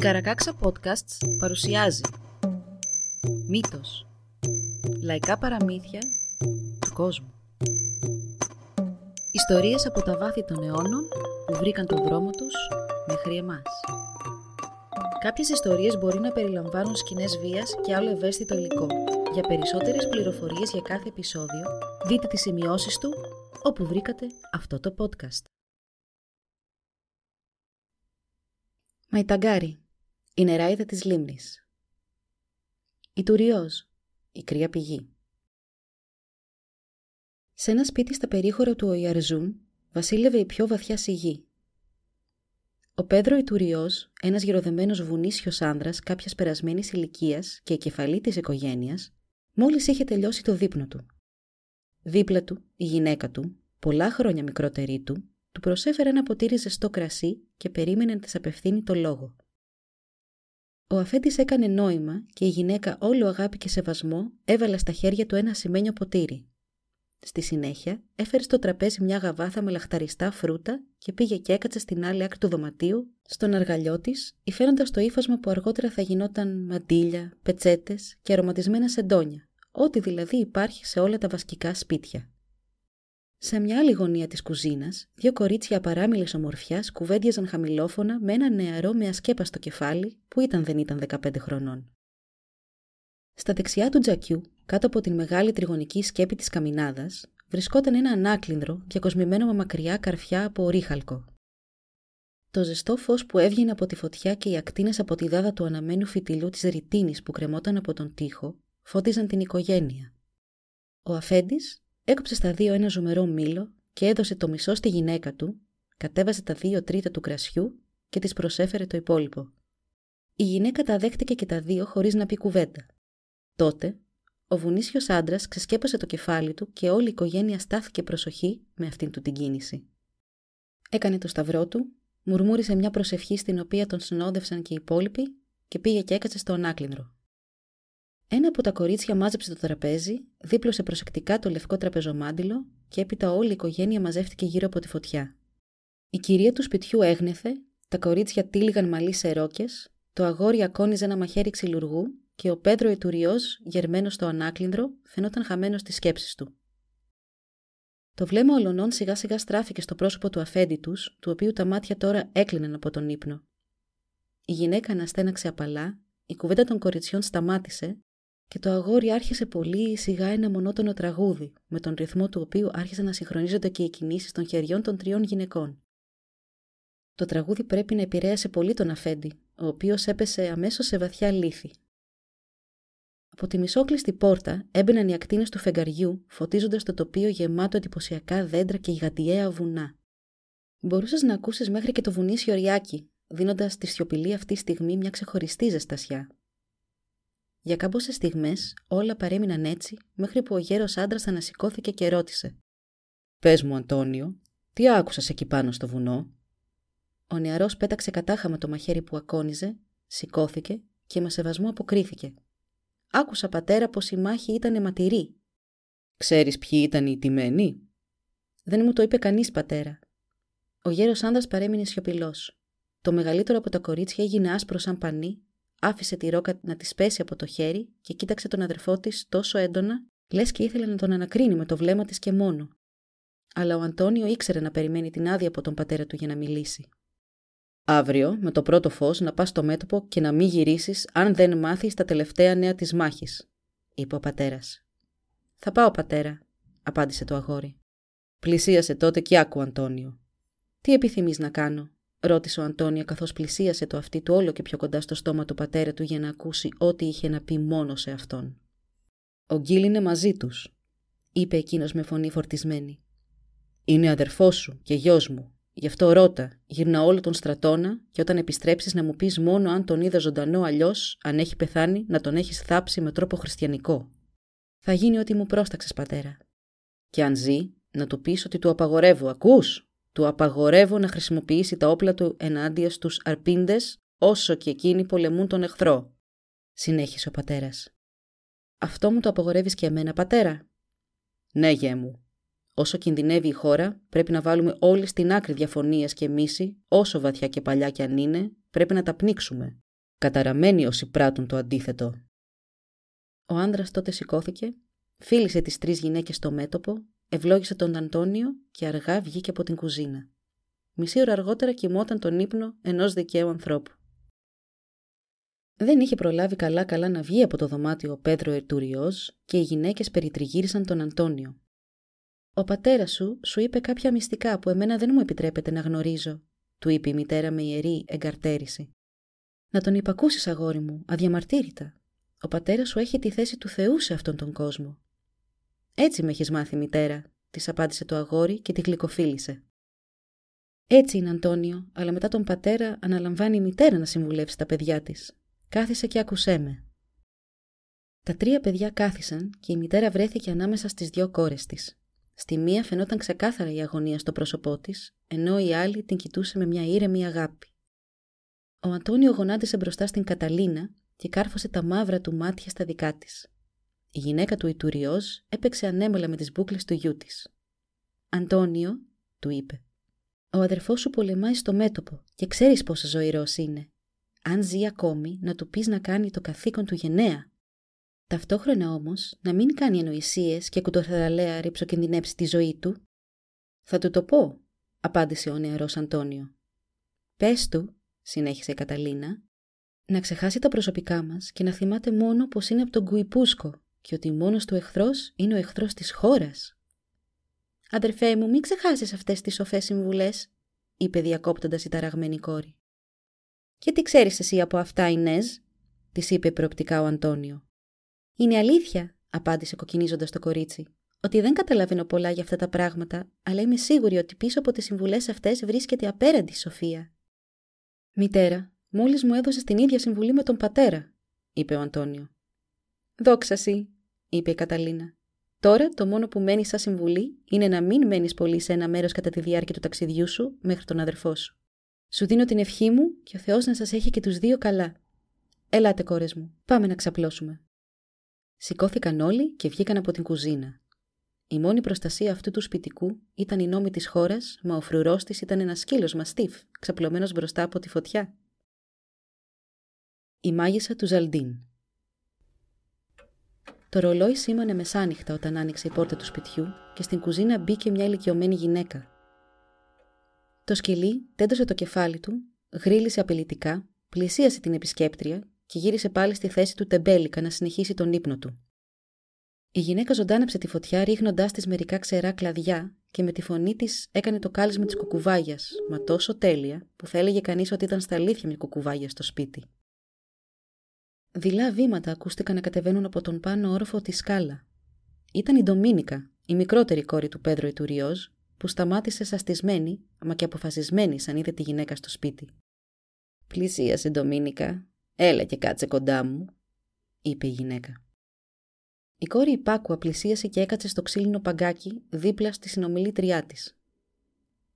Καρακάξα Podcasts παρουσιάζει Μύθος Λαϊκά παραμύθια του κόσμου Ιστορίες από τα βάθη των αιώνων που βρήκαν τον δρόμο τους μέχρι εμάς. Κάποιες ιστορίες μπορεί να περιλαμβάνουν σκηνές βίας και άλλο ευαίσθητο υλικό. Για περισσότερες πληροφορίες για κάθε επεισόδιο, δείτε τις σημειώσεις του όπου βρήκατε αυτό το podcast. Μαϊταγκάρι, η νεράιδα της λίμνης. Η Τουριός, η κρύα πηγή. Σε ένα σπίτι στα περίχωρα του Οϊαρζούν βασίλευε η πιο βαθιά σιγή. Ο Πέδρο Ιτουριός, ένας γεροδεμένος βουνίσιος άνδρας κάποιας περασμένης ηλικίας και κεφαλή της οικογένειας, μόλις είχε τελειώσει το δείπνο του. Δίπλα του, η γυναίκα του, πολλά χρόνια μικρότερη του, του προσέφερε ένα ποτήρι ζεστό κρασί και περίμενε να της απευθύνει το λόγο. Ο αφέντης έκανε νόημα και η γυναίκα όλο αγάπη και σεβασμό έβαλε στα χέρια του ένα σημαίνιο ποτήρι. Στη συνέχεια έφερε στο τραπέζι μια γαβάθα με λαχταριστά φρούτα και πήγε και έκατσε στην άλλη άκρη του δωματίου, στον αργαλιό της, υφαίνοντα το ύφασμα που αργότερα θα γινόταν μαντίλια, πετσέτες και αρωματισμένα σεντόνια, ό,τι δηλαδή υπάρχει σε όλα τα βασικά σπίτια. Σε μια άλλη γωνία της κουζίνας, δύο κορίτσια παράμιλη ομορφιάς κουβέντιαζαν χαμηλόφωνα με ένα νεαρό με ασκέπαστο κεφάλι που ήταν δεν ήταν 15 χρονών. Στα δεξιά του τζακιού, κάτω από την μεγάλη τριγωνική σκέπη της καμινάδας, βρισκόταν ένα ανάκλινδρο και κοσμημένο με μακριά καρφιά από ορίχαλκο. Το ζεστό φως που έβγαινε από τη φωτιά και οι ακτίνες από τη δάδα του αναμένου φυτιλού της ρητίνης που κρεμόταν από τον τοίχο φώτιζαν την οικογένεια. Ο αφέντης Έκοψε στα δύο ένα ζουμερό μήλο και έδωσε το μισό στη γυναίκα του, κατέβασε τα δύο τρίτα του κρασιού και της προσέφερε το υπόλοιπο. Η γυναίκα τα δέχτηκε και τα δύο χωρίς να πει κουβέντα. Τότε, ο βουνίσιος άντρας ξεσκέπασε το κεφάλι του και όλη η οικογένεια στάθηκε προσοχή με αυτήν του την κίνηση. Έκανε το σταυρό του, μουρμούρισε μια προσευχή στην οποία τον συνόδευσαν και οι υπόλοιποι και πήγε και έκατσε στο ανάκλινδρο. Ένα από τα κορίτσια μάζεψε το τραπέζι, δίπλωσε προσεκτικά το λευκό τραπεζομάντιλο και έπειτα όλη η οικογένεια μαζεύτηκε γύρω από τη φωτιά. Η κυρία του σπιτιού έγνεθε, τα κορίτσια τύλιγαν μαλλί σε ρόκες, το αγόρι ακόνιζε ένα μαχαίρι ξυλουργού και ο Πέντρο Ετουριός, γερμένος στο ανάκλινδρο, φαινόταν χαμένος στις σκέψεις του. Το βλέμμα ολονών σιγά σιγά στράφηκε στο πρόσωπο του αφέντη τους, του οποίου τα μάτια τώρα έκλειναν από τον ύπνο. Η γυναίκα αναστέναξε απαλά, η κουβέντα των κοριτσιών σταμάτησε και το αγόρι άρχισε πολύ σιγά ένα μονότονο τραγούδι, με τον ρυθμό του οποίου άρχισαν να συγχρονίζονται και οι κινήσεις των χεριών των τριών γυναικών. Το τραγούδι πρέπει να επηρέασε πολύ τον Αφέντη, ο οποίος έπεσε αμέσως σε βαθιά λύθη. Από τη μισόκλειστη πόρτα έμπαιναν οι ακτίνες του φεγγαριού, φωτίζοντας το τοπίο γεμάτο εντυπωσιακά δέντρα και γιγαντιαία βουνά. Μπορούσες να ακούσεις μέχρι και το βουνί Σιωριάκι, δίνοντας στη σιωπηλή αυτή στιγμή μια ξεχωριστή ζεστασιά, για κάμποσε στιγμές όλα παρέμειναν έτσι, μέχρι που ο γέρος άντρας ανασηκώθηκε και ρώτησε: Πες μου, Αντώνιο, τι άκουσα εκεί πάνω στο βουνό; Ο νεαρός πέταξε κατάχαμα το μαχαίρι που ακόνιζε, σηκώθηκε και με σεβασμό αποκρίθηκε. Άκουσα, πατέρα, πως η μάχη ήταν αιματηρή. Ξέρεις ποιοι ήταν οι τιμένοι; Δεν μου το είπε κανείς, πατέρα. Ο γέρος άντρας παρέμεινε σιωπηλός. Το μεγαλύτερο από τα κορίτσια έγινε άσπρο σαν πανί άφησε τη ρόκα να της πέσει από το χέρι και κοίταξε τον αδερφό της τόσο έντονα, λες και ήθελε να τον ανακρίνει με το βλέμμα της και μόνο. Αλλά ο Αντώνιο ήξερε να περιμένει την άδεια από τον πατέρα του για να μιλήσει. Αύριο, με το πρώτο φως, να πας στο μέτωπο και να μην γυρίσεις αν δεν μάθεις τα τελευταία νέα της μάχης, είπε ο πατέρας. Θα πάω, πατέρα, απάντησε το αγόρι. Πλησίασε τότε και άκου, Αντώνιο. Τι επιθυμείς να κάνω, ρώτησε ο Αντώνιο καθώς πλησίασε το αυτί του όλο και πιο κοντά στο στόμα του πατέρα του για να ακούσει ό,τι είχε να πει μόνο σε αυτόν. «Ο Γκίλ είναι μαζί τους», είπε εκείνος με φωνή φορτισμένη. «Είναι αδερφός σου και γιος μου. Γι' αυτό ρώτα, γυρνά όλο τον στρατόνα και όταν επιστρέψεις να μου πεις μόνο αν τον είδα ζωντανό αλλιώς, αν έχει πεθάνει, να τον έχεις θάψει με τρόπο χριστιανικό. Θα γίνει ό,τι μου πρόσταξες, πατέρα. Και αν ζει, να του πεις ότι του απαγορεύω, ακούς;» Του απαγορεύω να χρησιμοποιήσει τα όπλα του ενάντια στους αρπίντες όσο και εκείνοι πολεμούν τον εχθρό. Συνέχισε ο πατέρας. Αυτό μου το απαγορεύεις και εμένα, πατέρα. Ναι, γέ μου. Όσο κινδυνεύει η χώρα, πρέπει να βάλουμε όλοι στην άκρη διαφωνίας και μίση, όσο βαθιά και παλιά κι αν είναι, πρέπει να τα πνίξουμε, Καταραμένοι όσοι πράττουν το αντίθετο. Ο άνδρας τότε σηκώθηκε, φίλησε τις τρεις γυναίκες στο μέτωπο, ευλόγησε τον Αντώνιο και αργά βγήκε από την κουζίνα. Μισή ώρα αργότερα κοιμόταν τον ύπνο ενός δικαίου ανθρώπου. Δεν είχε προλάβει καλά-καλά να βγει από το δωμάτιο ο Πέτρο Ερτουριός και οι γυναίκες περιτριγύρισαν τον Αντώνιο. «Ο πατέρας σου σου είπε κάποια μυστικά που εμένα δεν μου επιτρέπεται να γνωρίζω», του είπε η μητέρα με ιερή εγκαρτέρηση. «Να τον υπακούσεις, αγόρι μου, αδιαμαρτύρητα. Ο πατέρας σου έχει τη θέση του Θεού σε αυτόν τον κόσμο». «Έτσι με έχεις μάθει, μητέρα», της απάντησε το αγόρι και τη γλυκοφίλησε. Έτσι είναι, Αντώνιο, αλλά μετά τον πατέρα αναλαμβάνει η μητέρα να συμβουλεύσει τα παιδιά της. Κάθισε και άκουσέ με. Τα τρία παιδιά κάθισαν και η μητέρα βρέθηκε ανάμεσα στις δυο κόρες της. Στη μία φαινόταν ξεκάθαρα η αγωνία στο πρόσωπό της, ενώ η άλλη την κοιτούσε με μια ήρεμη αγάπη. Ο Αντώνιο γονάτισε μπροστά στην Καταλίνα και κάρφωσε τα μαύρα του μάτια στα δικά της. Η γυναίκα του Ιτουριός έπαιξε ανέμελα με τις μπουκλε του γιού της. Αντώνιο, του είπε, ο αδερφός σου πολεμάει στο μέτωπο και ξέρεις πόσο ζωηρός είναι. Αν ζει ακόμη, να του πεις να κάνει το καθήκον του γενναία. Ταυτόχρονα όμως να μην κάνει ανοησίες και κουτοθεραλέα ρηψοκινδυνεύσει τη ζωή του. Θα του το πω, απάντησε ο νεαρός Αντώνιο. Πες του, συνέχισε η Καταλίνα, να ξεχάσει τα προσωπικά μας και να θυμάται μόνο πως είναι από τον Κουιπούσκο και ότι μόνος του εχθρός είναι ο εχθρός της χώρας. Αδερφέ μου, μην ξεχάσεις αυτές τις σοφές συμβουλές, είπε διακόπτοντας η ταραγμένη κόρη. Και τι ξέρεις εσύ από αυτά, Ινέζ, της είπε προοπτικά ο Αντώνιο. Είναι αλήθεια, απάντησε κοκκινίζοντας το κορίτσι, ότι δεν καταλαβαίνω πολλά για αυτά τα πράγματα, αλλά είμαι σίγουρη ότι πίσω από τις συμβουλές αυτές βρίσκεται απέραντη σοφία. Μητέρα, μόλις μου έδωσες την ίδια συμβουλή με τον πατέρα, είπε ο Αντώνιο. Δόξαση, είπε η Καταλίνα. Τώρα το μόνο που μένει σαν συμβουλή είναι να μην μένεις πολύ σε ένα μέρος κατά τη διάρκεια του ταξιδιού σου μέχρι τον αδερφό σου. Σου δίνω την ευχή μου και ο Θεός να σας έχει και τους δύο καλά. Ελάτε, κόρες μου, πάμε να ξαπλώσουμε. Σηκώθηκαν όλοι και βγήκαν από την κουζίνα. Η μόνη προστασία αυτού του σπιτικού ήταν η νόμη της χώρας, μα ο φρουρός της ήταν ένας σκύλος μαστίφ, ξαπλωμένος μπροστά από τη φωτιά. Η μάγισσα του Ζαλντίν. Το ρολόι σήμανε μεσάνυχτα όταν άνοιξε η πόρτα του σπιτιού και στην κουζίνα μπήκε μια ηλικιωμένη γυναίκα. Το σκυλί τέντωσε το κεφάλι του, γρίλησε απειλητικά, πλησίασε την επισκέπτρια και γύρισε πάλι στη θέση του τεμπέλικα να συνεχίσει τον ύπνο του. Η γυναίκα ζωντάνεψε τη φωτιά ρίχνοντάς της μερικά ξερά κλαδιά και με τη φωνή της έκανε το κάλεσμα της κουκουβάγιας, μα τόσο τέλεια που θα έλεγε κανείς ότι ήταν στα αλήθεια μια κουκουβάγια στο σπίτι. Δειλά βήματα ακούστηκαν να κατεβαίνουν από τον πάνω όροφο της σκάλα. Ήταν η Ντομίνικα, η μικρότερη κόρη του Πέδρο Ιτουριό, που σταμάτησε σαστισμένη, μα και αποφασισμένη σαν είδε τη γυναίκα στο σπίτι. Πλησίασε, Ντομίνικα. Έλα και κάτσε κοντά μου, είπε η γυναίκα. Η κόρη υπάκουα πλησίασε και έκατσε στο ξύλινο παγκάκι δίπλα στη συνομιλήτριά της.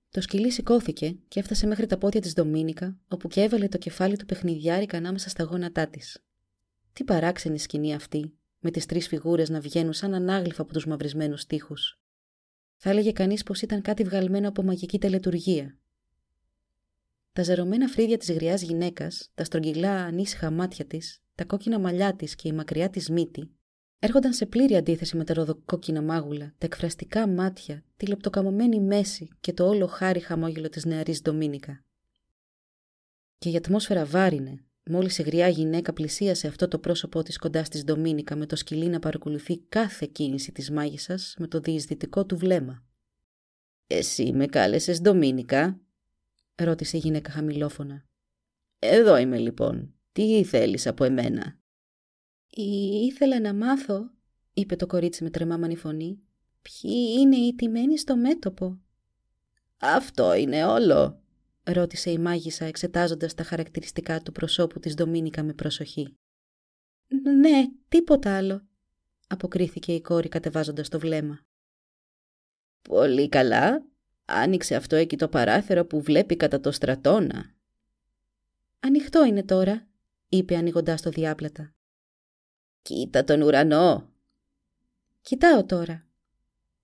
Το σκυλί σηκώθηκε και έφτασε μέχρι τα πόδια της Ντομίνικα, όπου και έβαλε το κεφάλι του παιχνιδιάρικα ανάμεσα στα γόνατά της. Τι παράξενη σκηνή αυτή, με τις τρεις φιγούρες να βγαίνουν σαν ανάγλυφα από τους μαυρισμένους τοίχους. Θα έλεγε κανείς πως ήταν κάτι βγαλμένο από μαγική τελετουργία. Τα ζερωμένα φρύδια της γριάς γυναίκας, τα στρογγυλά ανήσυχα μάτια της, τα κόκκινα μαλλιά της και η μακριά της μύτη, έρχονταν σε πλήρη αντίθεση με τα ροδοκόκκινα μάγουλα, τα εκφραστικά μάτια, τη λεπτοκαμωμένη μέση και το όλο χάρη χαμόγελο της νεαρής Ντομίνικα. Και η ατμόσφαιρα βάρινε, Μόλις η γριά γυναίκα πλησίασε αυτό το πρόσωπό της κοντά στις Ντομίνικα με το σκυλί να παρακολουθεί κάθε κίνηση της μάγισσας με το διεισδυτικό του βλέμμα. «Εσύ με κάλεσες Ντομίνικα» ρώτησε η γυναίκα χαμηλόφωνα. «Εδώ είμαι λοιπόν. Τι θέλεις από εμένα» «Ήθελα να μάθω», είπε το κορίτσι με τρεμάμανη φωνή, «ποιοι είναι οι τιμένοι στο μέτωπο». «Αυτό είναι όλο», ρώτησε η μάγισσα εξετάζοντας τα χαρακτηριστικά του προσώπου της Ντομίνικα με προσοχή. «Ναι, τίποτα άλλο», αποκρίθηκε η κόρη κατεβάζοντας το βλέμμα. «Πολύ καλά. Άνοιξε αυτό εκεί το παράθυρο που βλέπει κατά το στρατόνα». «Ανοιχτό είναι τώρα», είπε ανοίγοντα το διάπλατα. «Κοίτα τον ουρανό». «Κοιτάω τώρα».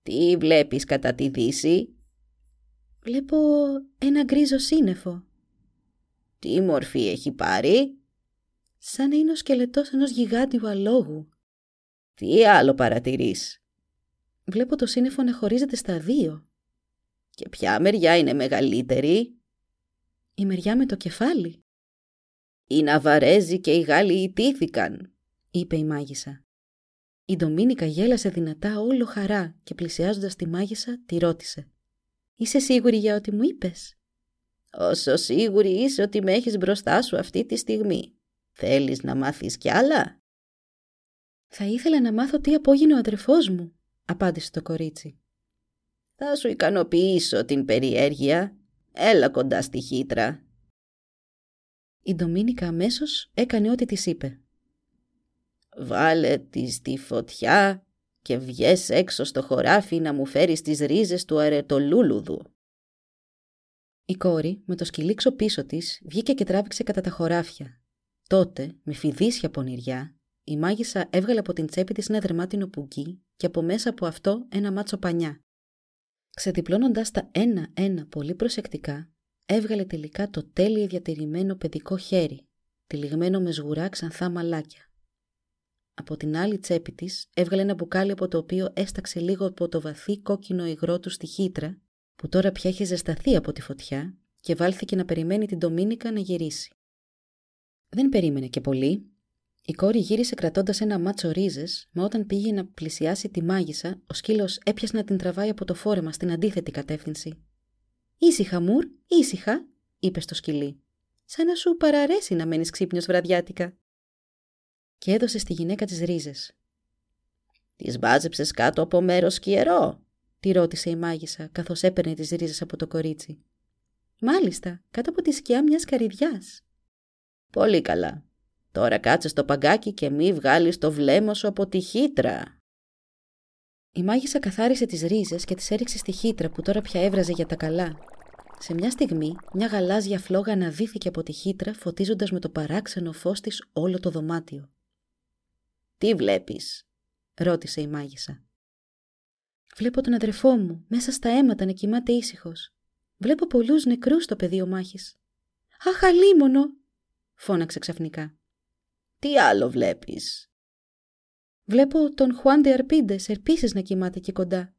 «Τι βλέπεις κατά τη δύση» Βλέπω ένα γκρίζο σύννεφο. Τι μορφή έχει πάρει; σαν να είναι ο σκελετός ενός γιγάντιου αλόγου. Τι άλλο παρατηρείς; Βλέπω το σύννεφο να χωρίζεται στα δύο. Και ποια μεριά είναι μεγαλύτερη; Η μεριά με το κεφάλι. Οι Ναβαρέζοι και οι Γάλλοι ιτήθηκαν, είπε η μάγισσα. Η Ντομίνικα γέλασε δυνατά όλο χαρά και πλησιάζοντας τη μάγισσα τη ρώτησε. «Είσαι σίγουρη για ό,τι μου είπες» «Όσο σίγουρη είσαι ότι με έχεις μπροστά σου αυτή τη στιγμή. Θέλεις να μάθεις κι άλλα» «Θα ήθελα να μάθω τι απόγεινε ο αδερφός μου», απάντησε το κορίτσι. «Θα σου ικανοποιήσω την περιέργεια. Έλα κοντά στη χύτρα». Η Ντομίνικα αμέσως έκανε ό,τι της είπε. «Βάλε τη στη φωτιά και βγες έξω στο χωράφι να μου φέρεις τις ρίζες του αρετολούλουδου». Η κόρη, με το σκυλίξο πίσω της, βγήκε και τράβηξε κατά τα χωράφια. Τότε, με φιδίσια πονηριά, η μάγισσα έβγαλε από την τσέπη της ένα δερμάτινο πουκί και από μέσα από αυτό ένα μάτσο πανιά. Ξεδιπλώνοντας τα ένα-ένα πολύ προσεκτικά, έβγαλε τελικά το τέλειο διατηρημένο παιδικό χέρι, τυλιγμένο με σγουρά ξανθά μαλάκια. Από την άλλη τσέπη της έβγαλε ένα μπουκάλι από το οποίο έσταξε λίγο από το βαθύ κόκκινο υγρό του στη χύτρα, που τώρα πια είχε ζεσταθεί από τη φωτιά και βάλθηκε να περιμένει την Ντομίνικα να γυρίσει. Δεν περίμενε και πολύ. Η κόρη γύρισε κρατώντας ένα μάτσο ρίζες, μα όταν πήγε να πλησιάσει τη μάγισσα, ο σκύλος έπιασε να την τραβάει από το φόρεμα στην αντίθετη κατεύθυνση. Ήσυχα, Μουρ, ήσυχα, είπε στο σκυλί. Σαν να σου παραρέσει να μένεις ξύπνιος βραδιάτικα. Και έδωσε στη γυναίκα τις ρίζες. Τις μπάζεψε κάτω από μέρος σκιερό, τη ρώτησε η μάγισσα, καθώς έπαιρνε τις ρίζες από το κορίτσι. Μάλιστα, κάτω από τη σκιά μιας καριδιά. Πολύ καλά. Τώρα κάτσε στο παγκάκι και μη βγάλεις το βλέμμα σου από τη χύτρα. Η μάγισσα καθάρισε τις ρίζες και τις έριξε στη χύτρα που τώρα πια έβραζε για τα καλά. Σε μια στιγμή, μια γαλάζια φλόγα αναδύθηκε από τη χύτρα φωτίζοντας με το παράξενο φως της όλο το δωμάτιο. «Τι βλέπεις» ρώτησε η μάγισσα. «Βλέπω τον αδερφό μου μέσα στα αίματα να κοιμάται ήσυχος. Βλέπω πολλούς νεκρούς στο πεδίο μάχης». «Αχ, αλίμονο» φώναξε ξαφνικά. Τι άλλο βλέπεις; Βλέπω τον Χουάντε Αρπίντες επίσης να κοιμάται εκεί κοντά.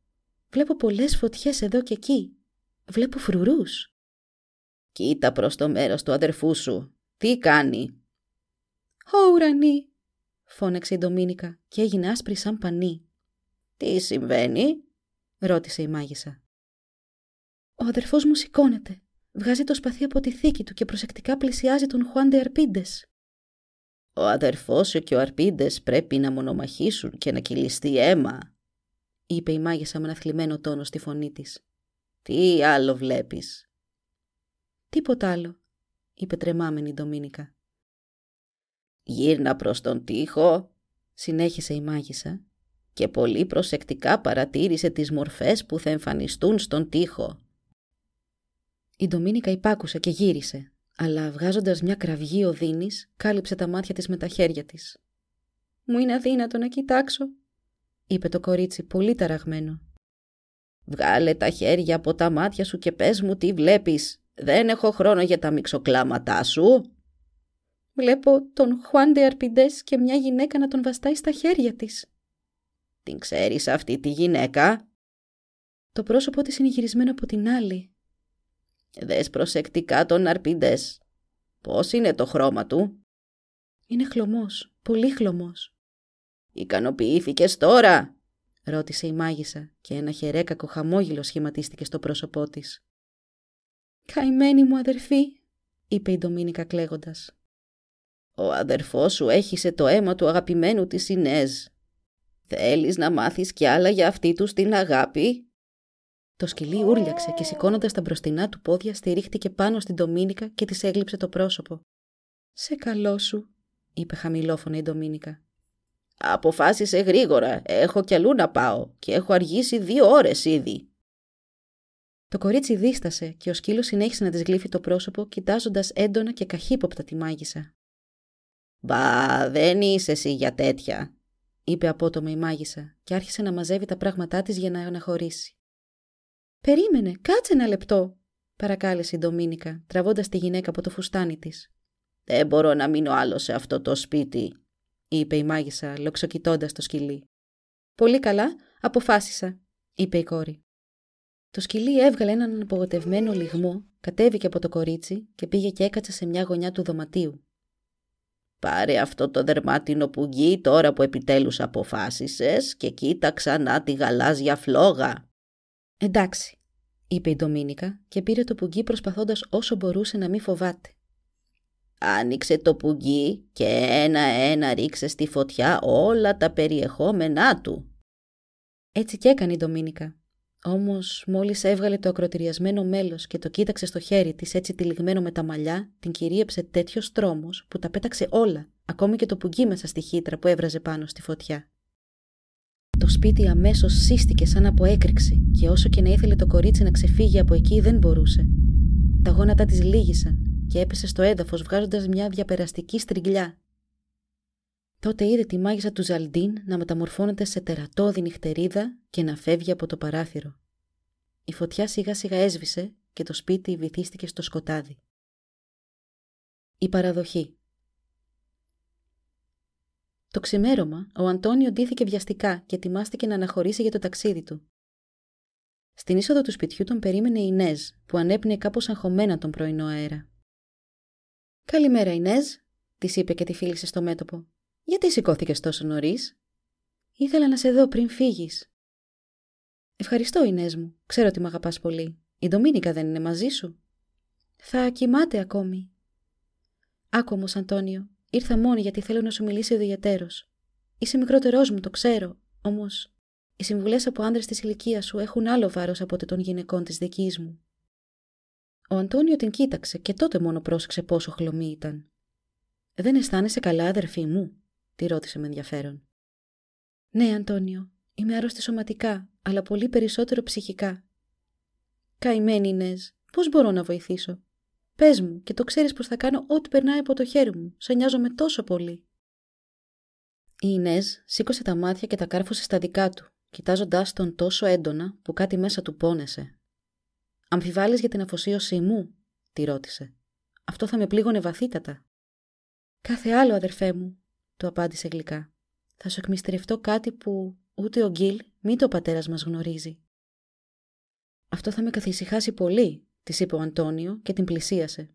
Βλέπω πολλές φωτιές εδώ και εκεί. Βλέπω φρουρούς. Κοίτα προς το μέρος του αδερφού σου. Τι κάνει; «Ω ουρανή», φώναξε η Ντομίνικα και έγινε άσπρη σαν πανί. «Τι συμβαίνει» ρώτησε η μάγισσα. «Ο αδερφός μου σηκώνεται. Βγάζει το σπαθί από τη θήκη του και προσεκτικά πλησιάζει τον Χουάντε Αρπίντες. Ο αδερφός σου και ο Αρπίντες πρέπει να μονομαχήσουν και να κυλιστεί αίμα, είπε η μάγισσα με ένα θλιμμένο τόνο στη φωνή της. Τι άλλο βλέπεις; Τίποτα άλλο, είπε τρεμάμενη η Ντομίνικα. Γύρνα προς τον τοίχο, συνέχισε η μάγισσα και πολύ προσεκτικά παρατήρησε τις μορφές που θα εμφανιστούν στον τοίχο. Η Ντομίνικα υπάκουσε και γύρισε, αλλά βγάζοντας μια κραυγή οδύνης, κάλυψε τα μάτια της με τα χέρια της. Μου είναι αδύνατο να κοιτάξω, είπε το κορίτσι πολύ ταραγμένο. Βγάλε τα χέρια από τα μάτια σου και πες μου τι βλέπεις. Δεν έχω χρόνο για τα μυξοκλάματά σου. Βλέπω τον Χουάντε Αρπιντές και μια γυναίκα να τον βαστάει στα χέρια της. Την ξέρεις αυτή τη γυναίκα; Το πρόσωπό της είναι γυρισμένο από την άλλη. Δες προσεκτικά τον αρπίντες. Πώς είναι το χρώμα του; Είναι χλωμός, πολύ χλωμός. Ικανοποιήθηκες τώρα; ρώτησε η μάγισσα και ένα χερέκακο χαμόγελο σχηματίστηκε στο πρόσωπό της. «Καημένη μου αδερφή», είπε η Ντομίνικα κλαίγοντας. «Ο αδερφός σου έχισε το αίμα του αγαπημένου της Ινέζ. Θέλεις να μάθεις κι άλλα για αυτή τους την αγάπη» Το σκυλί ούρλιαξε και σηκώνοντας τα μπροστινά του πόδια στηρίχτηκε πάνω στην Ντομίνικα και της έγλειψε το πρόσωπο. Σε καλό σου, είπε χαμηλόφωνα η Ντομίνικα. Αποφάσισε γρήγορα. Έχω κι αλλού να πάω και έχω αργήσει δύο ώρες ήδη. Το κορίτσι δίστασε και ο σκύλος συνέχισε να της γλύφει το πρόσωπο, κοιτάζοντας έντονα και καχύποπτα τη μάγισσα. Μπα, δεν είσαι εσύ για τέτοια, είπε απότομα η μάγισσα και άρχισε να μαζεύει τα πράγματά της για να αναχωρήσει. Περίμενε, κάτσε ένα λεπτό, παρακάλεσε η Ντομίνικα, τραβώντας τη γυναίκα από το φουστάνι της. Δεν μπορώ να μείνω άλλο σε αυτό το σπίτι, είπε η μάγισσα, λοξοκοιτώντας το σκυλί. Πολύ καλά, αποφάσισα, είπε η κόρη. Το σκυλί έβγαλε έναν απογοτευμένο λιγμό, κατέβηκε από το κορίτσι και πήγε και έκατσε σε μια γωνιά του δωματίου. Πάρε αυτό το δερμάτινο πουγγί τώρα που επιτέλους αποφάσισες και κοίτα ξανά τη γαλάζια φλόγα. Εντάξει, είπε η Ντομίνικα και πήρε το πουγγί προσπαθώντας όσο μπορούσε να μην φοβάται. Άνοιξε το πουγγί και ένα-ένα ρίξε στη φωτιά όλα τα περιεχόμενά του. Έτσι και έκανε η Ντομίνικα. Όμως μόλις έβγαλε το ακροτηριασμένο μέλος και το κοίταξε στο χέρι της έτσι τυλιγμένο με τα μαλλιά, την κυρίεψε τέτοιος τρόμος που τα πέταξε όλα, ακόμη και το πουγγί μέσα στη χύτρα που έβραζε πάνω στη φωτιά. Το σπίτι αμέσως σύστηκε σαν από έκρηξη και όσο και να ήθελε το κορίτσι να ξεφύγει από εκεί δεν μπορούσε. Τα γόνατα της λύγησαν και έπεσε στο έδαφος βγάζοντας μια διαπεραστική στριγλιά. Τότε είδε τη μάγισσα του Ζαλντίν να μεταμορφώνεται σε τερατώδη νυχτερίδα και να φεύγει από το παράθυρο. Η φωτιά σιγά σιγά έσβησε και το σπίτι βυθίστηκε στο σκοτάδι. Η παραδοχή Το ξημέρωμα, ο Αντώνιο ντύθηκε βιαστικά και ετοιμάστηκε να αναχωρήσει για το ταξίδι του. Στην είσοδο του σπιτιού τον περίμενε η Νέζ, που ανέπνεε κάπως αγχωμένα τον πρωινό αέρα. «Καλημέρα, Ινέζ», της είπε και τη φίλησε στο μέτωπο. «Γιατί σηκώθηκες τόσο νωρίς; Ήθελα να σε δω πριν φύγεις. Ευχαριστώ, Ινέζ μου. Ξέρω ότι με αγαπάς πολύ. Η Ντομίνικα δεν είναι μαζί σου; Θα κοιμάται ακόμη. Άκου όμως, Αντώνιο. Ήρθα μόνη γιατί θέλω να σου μιλήσει ο ιδιαίτερο. Είσαι μικρότερός μου, το ξέρω. Όμως, οι συμβουλές από άντρε της ηλικίας σου έχουν άλλο βάρος από των γυναικών της δικής μου. Ο Αντώνιο την κοίταξε και τότε μόνο πρόσεξε πόσο χλωμή ήταν. Δεν αισθάνεσαι καλά, αδερφή μου, τη ρώτησε με ενδιαφέρον. Ναι, Αντώνιο, είμαι άρρωστη σωματικά, αλλά πολύ περισσότερο ψυχικά. Καημένη Νέζ, πώς μπορώ να βοηθήσω; Πες μου και το ξέρεις πως θα κάνω ό,τι περνάει από το χέρι μου. Σε νοιάζομαι τόσο πολύ. Η Ινέζ σήκωσε τα μάτια και τα κάρφωσε στα δικά του, κοιτάζοντάς τον τόσο έντονα που κάτι μέσα του πόνεσε. Αμφιβάλλεις για την αφοσίωσή μου, τη ρώτησε. Αυτό θα με πλήγωνε βαθύτατα. Κάθε άλλο, αδερφέ μου, του απάντησε γλυκά. Θα σου εκμυστηρευτώ κάτι που ούτε ο Γκίλ, μη ο πατέρας μας γνωρίζει. Αυτό θα με καθησυχάσει πολύ, της είπε ο Αντώνιο και την πλησίασε.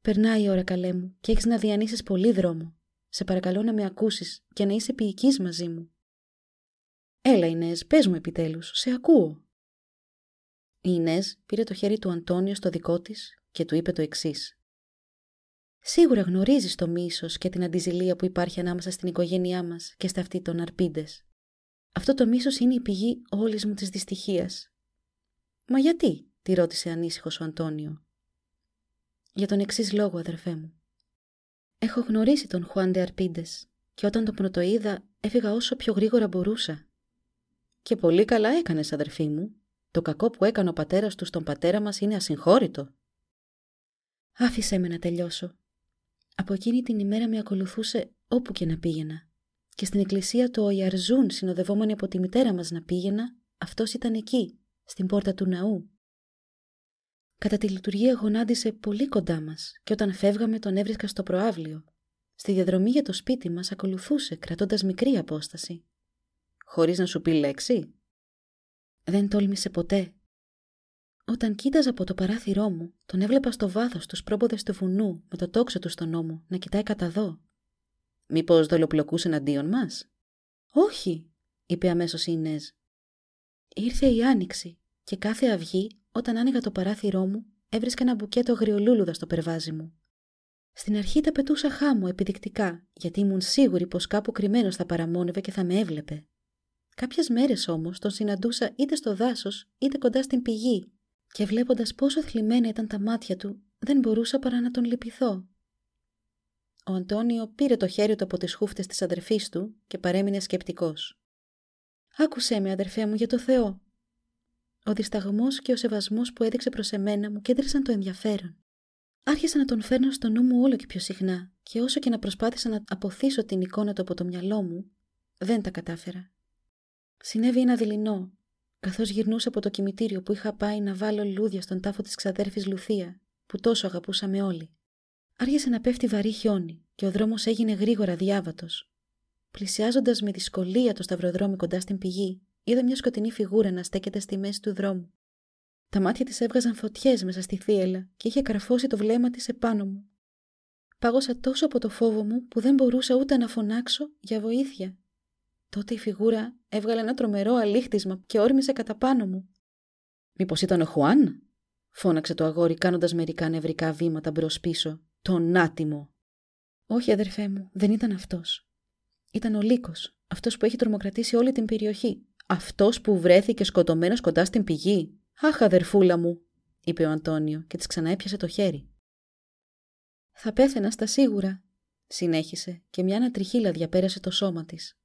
Περνάει η ώρα, καλέ μου, και έχεις να διανύσεις πολύ δρόμο. Σε παρακαλώ να με ακούσεις και να είσαι ποιητής μαζί μου. Έλα, Ινές, πες μου επιτέλους, σε ακούω. Η Ινές πήρε το χέρι του Αντώνιο στο δικό της και του είπε το εξής. Σίγουρα γνωρίζεις το μίσος και την αντιζηλία που υπάρχει ανάμεσα στην οικογένειά μας και στα αυτή των αρπίντες. Αυτό το μίσος είναι η πηγή όλης μου της δυστυχίας. «Μα γιατί» τη ρώτησε ανήσυχος ο Αντώνιο. «Για τον εξής λόγο, αδερφέ μου. Έχω γνωρίσει τον Χουάντε Αρπίντες και όταν τον πρωτοείδα έφυγα όσο πιο γρήγορα μπορούσα. Και πολύ καλά έκανες, αδερφή μου, το κακό που έκανε ο πατέρας του στον πατέρα μας είναι ασυγχώρητο. Άφησέ με να τελειώσω. Από εκείνη την ημέρα με ακολουθούσε όπου και να πήγαινα. Και στην εκκλησία του Ιαρζούν συνοδευόμενη από τη μητέρα μας να πήγαινα, αυτός ήταν εκεί, στην πόρτα του ναού. Κατά τη λειτουργία γονάτισε πολύ κοντά μας και όταν φεύγαμε τον έβρισκα στο προάβλιο. Στη διαδρομή για το σπίτι μας ακολουθούσε κρατώντας μικρή απόσταση. Χωρίς να σου πει λέξη, δεν τόλμησε ποτέ. Όταν κοίταζα από το παράθυρό μου, τον έβλεπα στο βάθος τους πρόποδε του βουνού, με το τόξο του στον ώμο, να κοιτάει κατά δω. Μήπως δολοπλοκούσε εναντίον μας; Όχι, είπε αμέσως η Ινέζ. Ήρθε η άνοιξη και κάθε αυγή, όταν άνοιγα το παράθυρό μου, έβρισκα ένα μπουκέτο αγριολούλουδα στο περβάζι μου. Στην αρχή τα πετούσα χάμω επιδεικτικά, γιατί ήμουν σίγουρη πως κάπου κρυμμένος θα παραμόνευε και θα με έβλεπε. Κάποιες μέρες όμως τον συναντούσα είτε στο δάσος είτε κοντά στην πηγή, και βλέποντας πόσο θλιμμένα ήταν τα μάτια του, δεν μπορούσα παρά να τον λυπηθώ. Ο Αντώνιο πήρε το χέρι του από τις χούφτες της αδερφής του και παρέμεινε σκεπτικός. Άκουσέ με, αδερφέ μου, για το Θεό. Ο δισταγμός και ο σεβασμός που έδειξε προς εμένα μου κέντρισαν το ενδιαφέρον. Άρχισα να τον φέρνω στο νου μου όλο και πιο συχνά, και όσο και να προσπάθησα να αποθήσω την εικόνα του από το μυαλό μου, δεν τα κατάφερα. Συνέβη ένα δειλινό, καθώς γυρνούσα από το κημητήριο που είχα πάει να βάλω λουλούδια στον τάφο της ξαδέρφης Λουθία, που τόσο αγαπούσαμε όλοι. άρχισε να πέφτει βαρύ χιόνι και ο δρόμος έγινε γρήγορα διάβατος. Πλησιάζοντας με δυσκολία το σταυροδρόμι κοντά στην πηγή, είδα μια σκοτεινή φιγούρα να στέκεται στη μέση του δρόμου. Τα μάτια της έβγαζαν φωτιές μέσα στη θύελα και είχε καρφώσει το βλέμμα της επάνω μου. Πάγωσα τόσο από το φόβο μου που δεν μπορούσα ούτε να φωνάξω για βοήθεια. Τότε η φιγούρα έβγαλε ένα τρομερό αλήχτισμα και όρμησε κατά πάνω μου. «Μήπως ήταν ο Χουάν» φώναξε το αγόρι κάνοντας μερικά νευρικά βήματα μπρος πίσω. «Τον άτιμο!» «Όχι αδερφέ μου, δεν ήταν αυτός. Ήταν ο Λύκος, αυτός που έχει τρομοκρατήσει όλη την περιοχή. Αυτός που βρέθηκε σκοτωμένος κοντά στην πηγή. Αχ αδερφούλα μου, είπε ο Αντώνιο και της ξαναέπιασε το χέρι. «Θα πέθαινα στα σίγουρα», συνέχισε και μια ανατριχίλα διαπέρασε το σώμα της.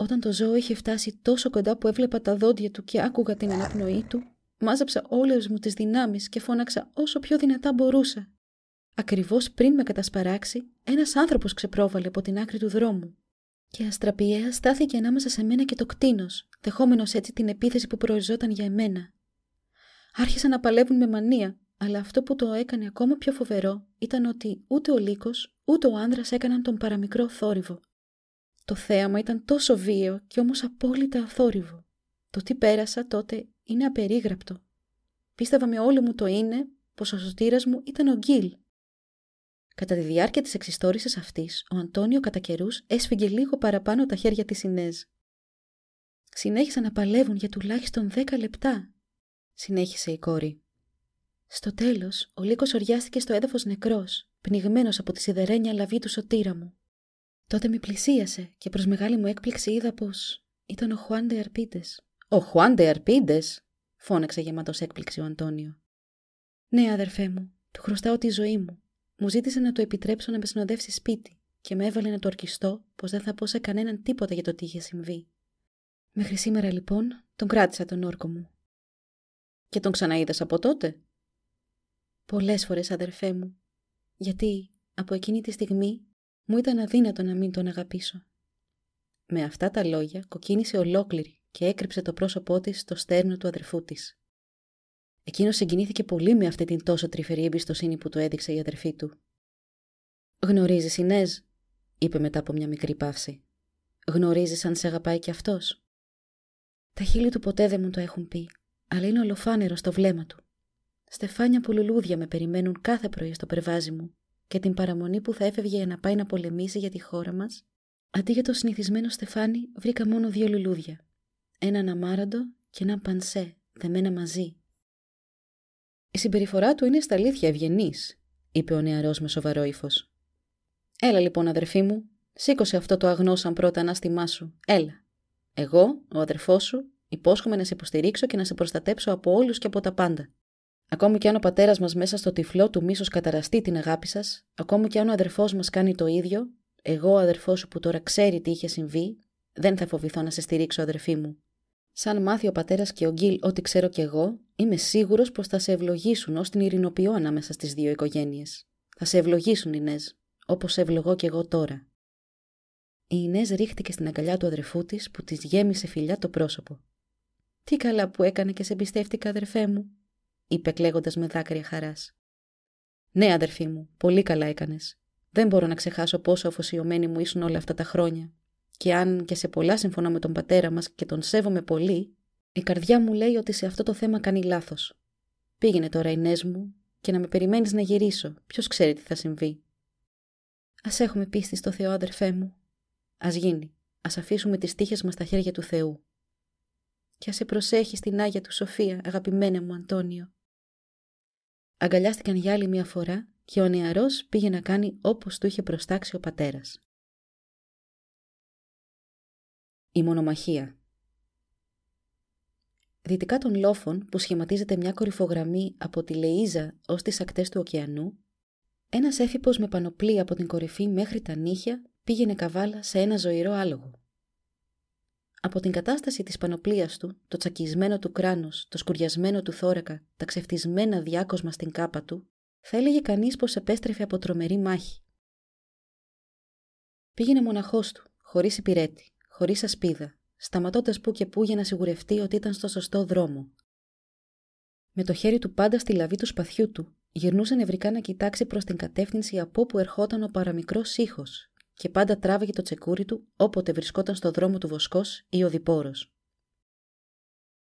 Όταν το ζώο είχε φτάσει τόσο κοντά που έβλεπα τα δόντια του και άκουγα την αναπνοή του, μάζεψα όλες μου τις δυνάμεις και φώναξα όσο πιο δυνατά μπορούσα. Ακριβώς πριν με κατασπαράξει, ένας άνθρωπος ξεπρόβαλε από την άκρη του δρόμου και αστραπιαία στάθηκε ανάμεσα σε μένα και το κτίνος, δεχόμενος έτσι την επίθεση που προοριζόταν για εμένα. Άρχισαν να παλεύουν με μανία, αλλά αυτό που το έκανε ακόμα πιο φοβερό ήταν ότι ούτε ο Λύκος, ούτε ο άνδρας έκαναν τον παραμικρό θόρυβο. Το θέαμα ήταν τόσο βίαιο και όμως απόλυτα αθόρυβο. Το τι πέρασα τότε είναι απερίγραπτο. Πίστευα με όλο μου το είναι πως ο σωτήρας μου ήταν ο Γκίλ. Κατά τη διάρκεια της εξιστόρησης αυτής, ο Αντώνιο κατά καιρούς έσφυγε λίγο παραπάνω τα χέρια της Ινέζ. Συνέχισαν να παλεύουν για τουλάχιστον δέκα λεπτά, συνέχισε η κόρη. Στο τέλος, ο Λύκος οριάστηκε στο έδαφος νεκρός, πνιγμένος από τη σιδερένια λαβή του σωτήρα μου. Τότε με πλησίασε και προς μεγάλη μου έκπληξη είδα πως ήταν ο Χουάντε Αρπίτες. «Ο Χουάντε Αρπίτες» φώναξε γεμάτος έκπληξη ο Αντώνιο. «Ναι, αδερφέ μου, του χρωστάω τη ζωή μου. Μου ζήτησε να του επιτρέψω να με συνοδεύσει σπίτι και με έβαλε να το ορκιστώ πως δεν θα πω σε κανέναν τίποτα για το τι είχε συμβεί. Μέχρι σήμερα λοιπόν τον κράτησα τον όρκο μου. Και τον ξαναείδες από τότε; Πολλές φορές αδερφέ μου, γιατί από εκείνη τη στιγμή μου ήταν αδύνατο να μην τον αγαπήσω. Με αυτά τα λόγια κοκκίνησε ολόκληρη και έκρυψε το πρόσωπό της στο στέρνο του αδερφού της. Εκείνος συγκινήθηκε πολύ με αυτή την τόσο τρυφερή εμπιστοσύνη που του έδειξε η αδερφή του. «Γνωρίζεις, Ινέζ», είπε μετά από μια μικρή παύση. «Γνωρίζεις αν σε αγαπάει κι αυτός». Τα χείλη του ποτέ δεν μου το έχουν πει, αλλά είναι ολοφάνερο στο βλέμμα του. Στεφάνια που λουλούδια με περιμένουν κάθε πρωί στο περβάζι μου και την παραμονή που θα έφευγε για να πάει να πολεμήσει για τη χώρα μας, αντί για το συνηθισμένο στεφάνι βρήκα μόνο δύο λουλούδια. Έναν αμάραντο και έναν πανσέ, δεμένα μαζί. Η συμπεριφορά του είναι στα αλήθεια ευγενής, είπε ο νεαρός με σοβαρό ύφος. Έλα λοιπόν, αδερφή μου, σήκωσε αυτό το αγνό σαν πρώτα ανάστημά σου. Έλα. Εγώ, ο αδερφός σου, υπόσχομαι να σε υποστηρίξω και να σε προστατέψω από όλους και από τα πάντα. Ακόμη και αν ο πατέρας μας μέσα στο τυφλό του μίσος καταραστεί την αγάπη σας, ακόμη και αν ο αδερφός μας κάνει το ίδιο, εγώ, ο αδερφός σου που τώρα ξέρει τι είχε συμβεί, δεν θα φοβηθώ να σε στηρίξω, αδερφή μου. Σαν μάθει ο πατέρας και ο Γκίλ ό,τι ξέρω κι εγώ, είμαι σίγουρος πως θα σε ευλογήσουν ως την ειρηνοποιώ ανάμεσα στις δύο οικογένειες. Θα σε ευλογήσουν, Ινέζ, όπως σε ευλογώ κι εγώ τώρα. Η Ινέζ ρίχτηκε στην αγκαλιά του αδερφού της που της γέμισε φιλιά το πρόσωπο. Τι καλά που έκανε και σε εμπιστεύτηκα, αδερφέ μου, είπε κλαίγοντας με δάκρυα χαράς. Ναι, αδερφή μου, πολύ καλά έκανες. Δεν μπορώ να ξεχάσω πόσο αφοσιωμένοι μου ήσουν όλα αυτά τα χρόνια και αν και σε πολλά συμφωνώ με τον πατέρα μας και τον σέβομαι πολύ, η καρδιά μου λέει ότι σε αυτό το θέμα κάνει λάθος. Πήγαινε τώρα Ινές μου και να με περιμένεις να γυρίσω. Ποιος ξέρει τι θα συμβεί. Ας έχουμε πίστη στο Θεό, αδερφέ μου. Ας γίνει. Ας αφήσουμε τις τύχες μας στα χέρια του Θεού. Και ας σε προσέχει στην Άγια του Σοφία, αγαπημένα μου Αντώνιο. Αγκαλιάστηκαν για άλλη μια φορά και ο νεαρός πήγε να κάνει όπως του είχε προστάξει ο πατέρας. Η μονομαχία Δυτικά των λόφων που σχηματίζεται μια κορυφογραμμή από τη Λεΐζα ως τις ακτές του ωκεανού, ένας έφυπος με πανοπλή από την κορυφή μέχρι τα νύχια πήγαινε καβάλα σε ένα ζωηρό άλογο. Από την κατάσταση της πανοπλίας του, το τσακισμένο του κράνος, το σκουριασμένο του θώρακα, τα ξεφτισμένα διάκοσμα στην κάπα του, θα έλεγε κανείς πως επέστρεφε από τρομερή μάχη. Πήγαινε μοναχός του, χωρίς υπηρέτη, χωρίς ασπίδα, σταματώντας που και που για να σιγουρευτεί ότι ήταν στο σωστό δρόμο. Με το χέρι του πάντα στη λαβή του σπαθιού του, Γυρνούσε νευρικά να κοιτάξει προς την κατεύθυνση από όπου ερχόταν ο παραμικρός ήχος και πάντα τράβηγε το τσεκούρι του όποτε βρισκόταν στο δρόμο του βοσκός ή ο διπόρος.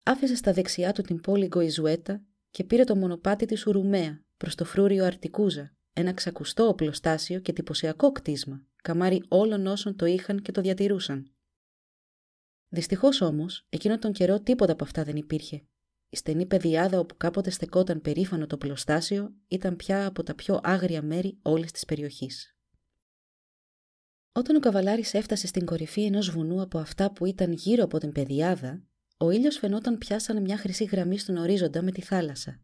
Άφησε στα δεξιά του την πόλη Γκοϊζουέτα και πήρε το μονοπάτι της Ουρουμαία προς το φρούριο Αρτικούζα, ένα ξακουστό οπλοστάσιο και τυπωσιακό κτίσμα, καμάρι όλων όσων το είχαν και το διατηρούσαν. Δυστυχώς όμως, εκείνο τον καιρό τίποτα από αυτά δεν υπήρχε. Η στενή πεδιάδα όπου κάποτε στεκόταν περήφανο το πλωστάσιο ήταν πια από τα πιο άγρια μέρη όλης της περιοχής. Όταν ο καβαλάρης έφτασε στην κορυφή ενός βουνού από αυτά που ήταν γύρω από την πεδιάδα, ο ήλιος φαινόταν πια σαν μια χρυσή γραμμή στον ορίζοντα με τη θάλασσα.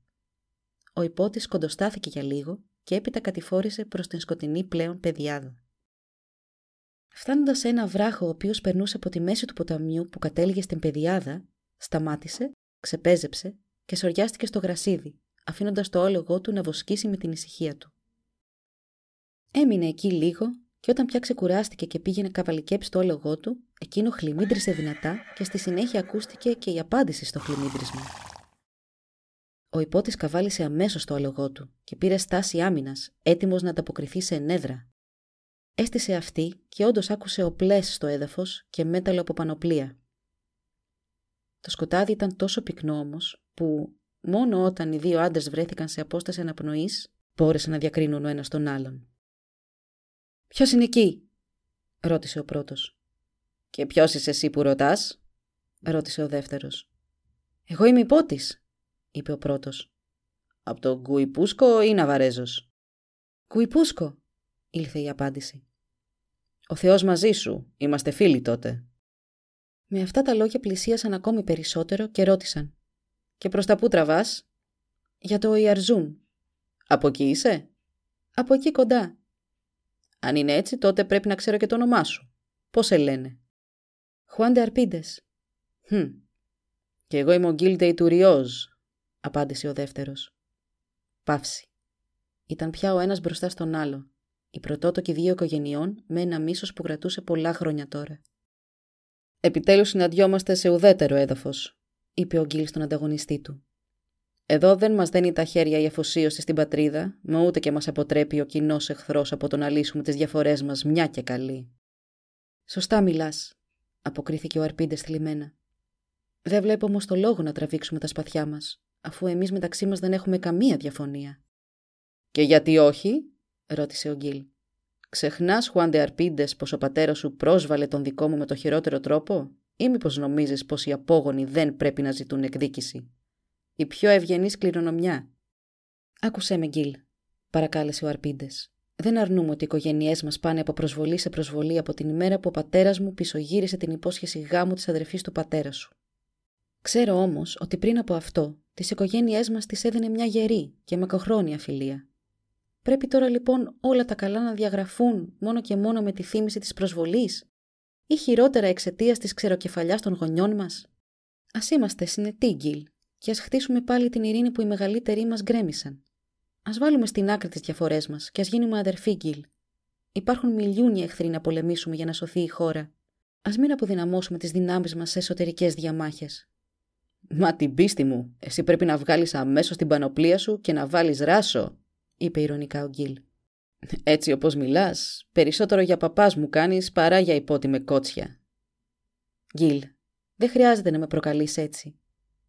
Ο υπότης κοντοστάθηκε για λίγο και έπειτα κατηφόρησε προς την σκοτεινή πλέον πεδιάδα. Φτάνοντας σε ένα βράχο ο οποίος περνούσε από τη μέση του ποταμιού που κατέληγε στην πεδιάδα, σταμάτησε, ξεπέζεψε και σοριάστηκε στο γρασίδι, αφήνοντας το άλογο του να βοσκήσει με την ησυχία του. Έμεινε εκεί λίγο και όταν πια ξεκουράστηκε και πήγαινε καβαλικέψει το άλογό του, εκείνο χλιμίντρισε δυνατά και στη συνέχεια ακούστηκε και η απάντηση στο χλιμίντρισμα. Ο υπότης καβάλισε αμέσως το άλογό του και πήρε στάση άμυνας, έτοιμος να ανταποκριθεί σε ενέδρα, Έστησε αυτή και όντως άκουσε οπλές στο έδαφος και μέταλλο από πανοπλία. Το σκοτάδι ήταν τόσο πυκνό όμως, που μόνο όταν οι δύο άντρες βρέθηκαν σε απόσταση αναπνοής, μπόρεσαν να διακρίνουν ο ένας τον άλλον. Ποιος είναι εκεί, ρώτησε ο πρώτος. Και ποιος είσαι εσύ που ρωτάς, ρώτησε ο δεύτερος. Εγώ είμαι υπότη, είπε ο πρώτος. Από το Γκουιπούσκο ή Ναβαρέζος; Γκουιπούσκο, ήλθε η απάντηση. Ο Θεός μαζί σου. Είμαστε φίλοι τότε. Με αυτά τα λόγια πλησίασαν ακόμη περισσότερο και ρώτησαν. Και προς τα πού τραβάς; Για το Ιαρζούν. Από εκεί είσαι; Από εκεί κοντά. Αν είναι έτσι, τότε πρέπει να ξέρω και το όνομά σου. Πώς σε λένε; Χουάντε Αρπίντες. Hm. Και εγώ είμαι ο Γκίλτε Ιτουριόζ, απάντησε ο δεύτερος. Παύση. Ήταν πια ο ένας μπροστά στον άλλο η πρωτότοκη δύο οικογενειών με ένα μίσος που κρατούσε πολλά χρόνια τώρα. Επιτέλους συναντιόμαστε σε ουδέτερο έδαφος, είπε ο Γκίλ στον ανταγωνιστή του. Εδώ δεν μας δένει τα χέρια η αφοσίωση στην πατρίδα, μα ούτε και μας αποτρέπει ο κοινός εχθρός από το να λύσουμε τις διαφορές μας μια και καλή. Σωστά μιλάς, αποκρίθηκε ο Αρπίντε θλιμμένα. Δεν βλέπω όμως το λόγο να τραβήξουμε τα σπαθιά μας, αφού εμείς μεταξύ μας δεν έχουμε καμία διαφωνία. Και γιατί όχι, ρώτησε ο Γκίλ. Ξεχνάς, Χουάντε Αρπίντες, πως ο πατέρας σου πρόσβαλε τον δικό μου με το χειρότερο τρόπο, ή μήπως νομίζεις πως οι απόγονοι δεν πρέπει να ζητούν εκδίκηση; Η πιο ευγενή κληρονομιά. Άκουσέ με, Γκίλ, παρακάλεσε ο Αρπίντε. Δεν αρνούμε ότι οι οικογένειές μας πάνε από προσβολή σε προσβολή από την ημέρα που ο πατέρας μου πισωγύρισε την υπόσχεση γάμου της αδερφής του πατέρα σου. Ξέρω όμως ότι πριν από αυτό, τις οικογένειές μας τις έδινε μια γερή και μακροχρόνια φιλία. Πρέπει τώρα λοιπόν όλα τα καλά να διαγραφούν μόνο και μόνο με τη θύμηση της προσβολής ή χειρότερα εξαιτίας της ξεροκεφαλιάς των γονιών μας; Ας είμαστε συνετοί, Γκίλ, και ας χτίσουμε πάλι την ειρήνη που οι μεγαλύτεροι μας γκρέμισαν. Ας βάλουμε στην άκρη τις διαφορές μας και ας γίνουμε αδερφοί, Γκίλ. Υπάρχουν μιλιούνια εχθροί να πολεμήσουμε για να σωθεί η χώρα. Α μην αποδυναμώσουμε τις δυνάμεις μας σε εσωτερικές διαμάχες. Μα την πίστη μου, εσύ πρέπει να βγάλεις αμέσως την πανοπλία σου και να βάλεις ράσο, είπε ηρωνικά ο Γκίλ. Έτσι όπως μιλάς, περισσότερο για παπάς μου κάνεις παρά για υπότιμε κότσια. Γκίλ, δεν χρειάζεται να με προκαλείς έτσι.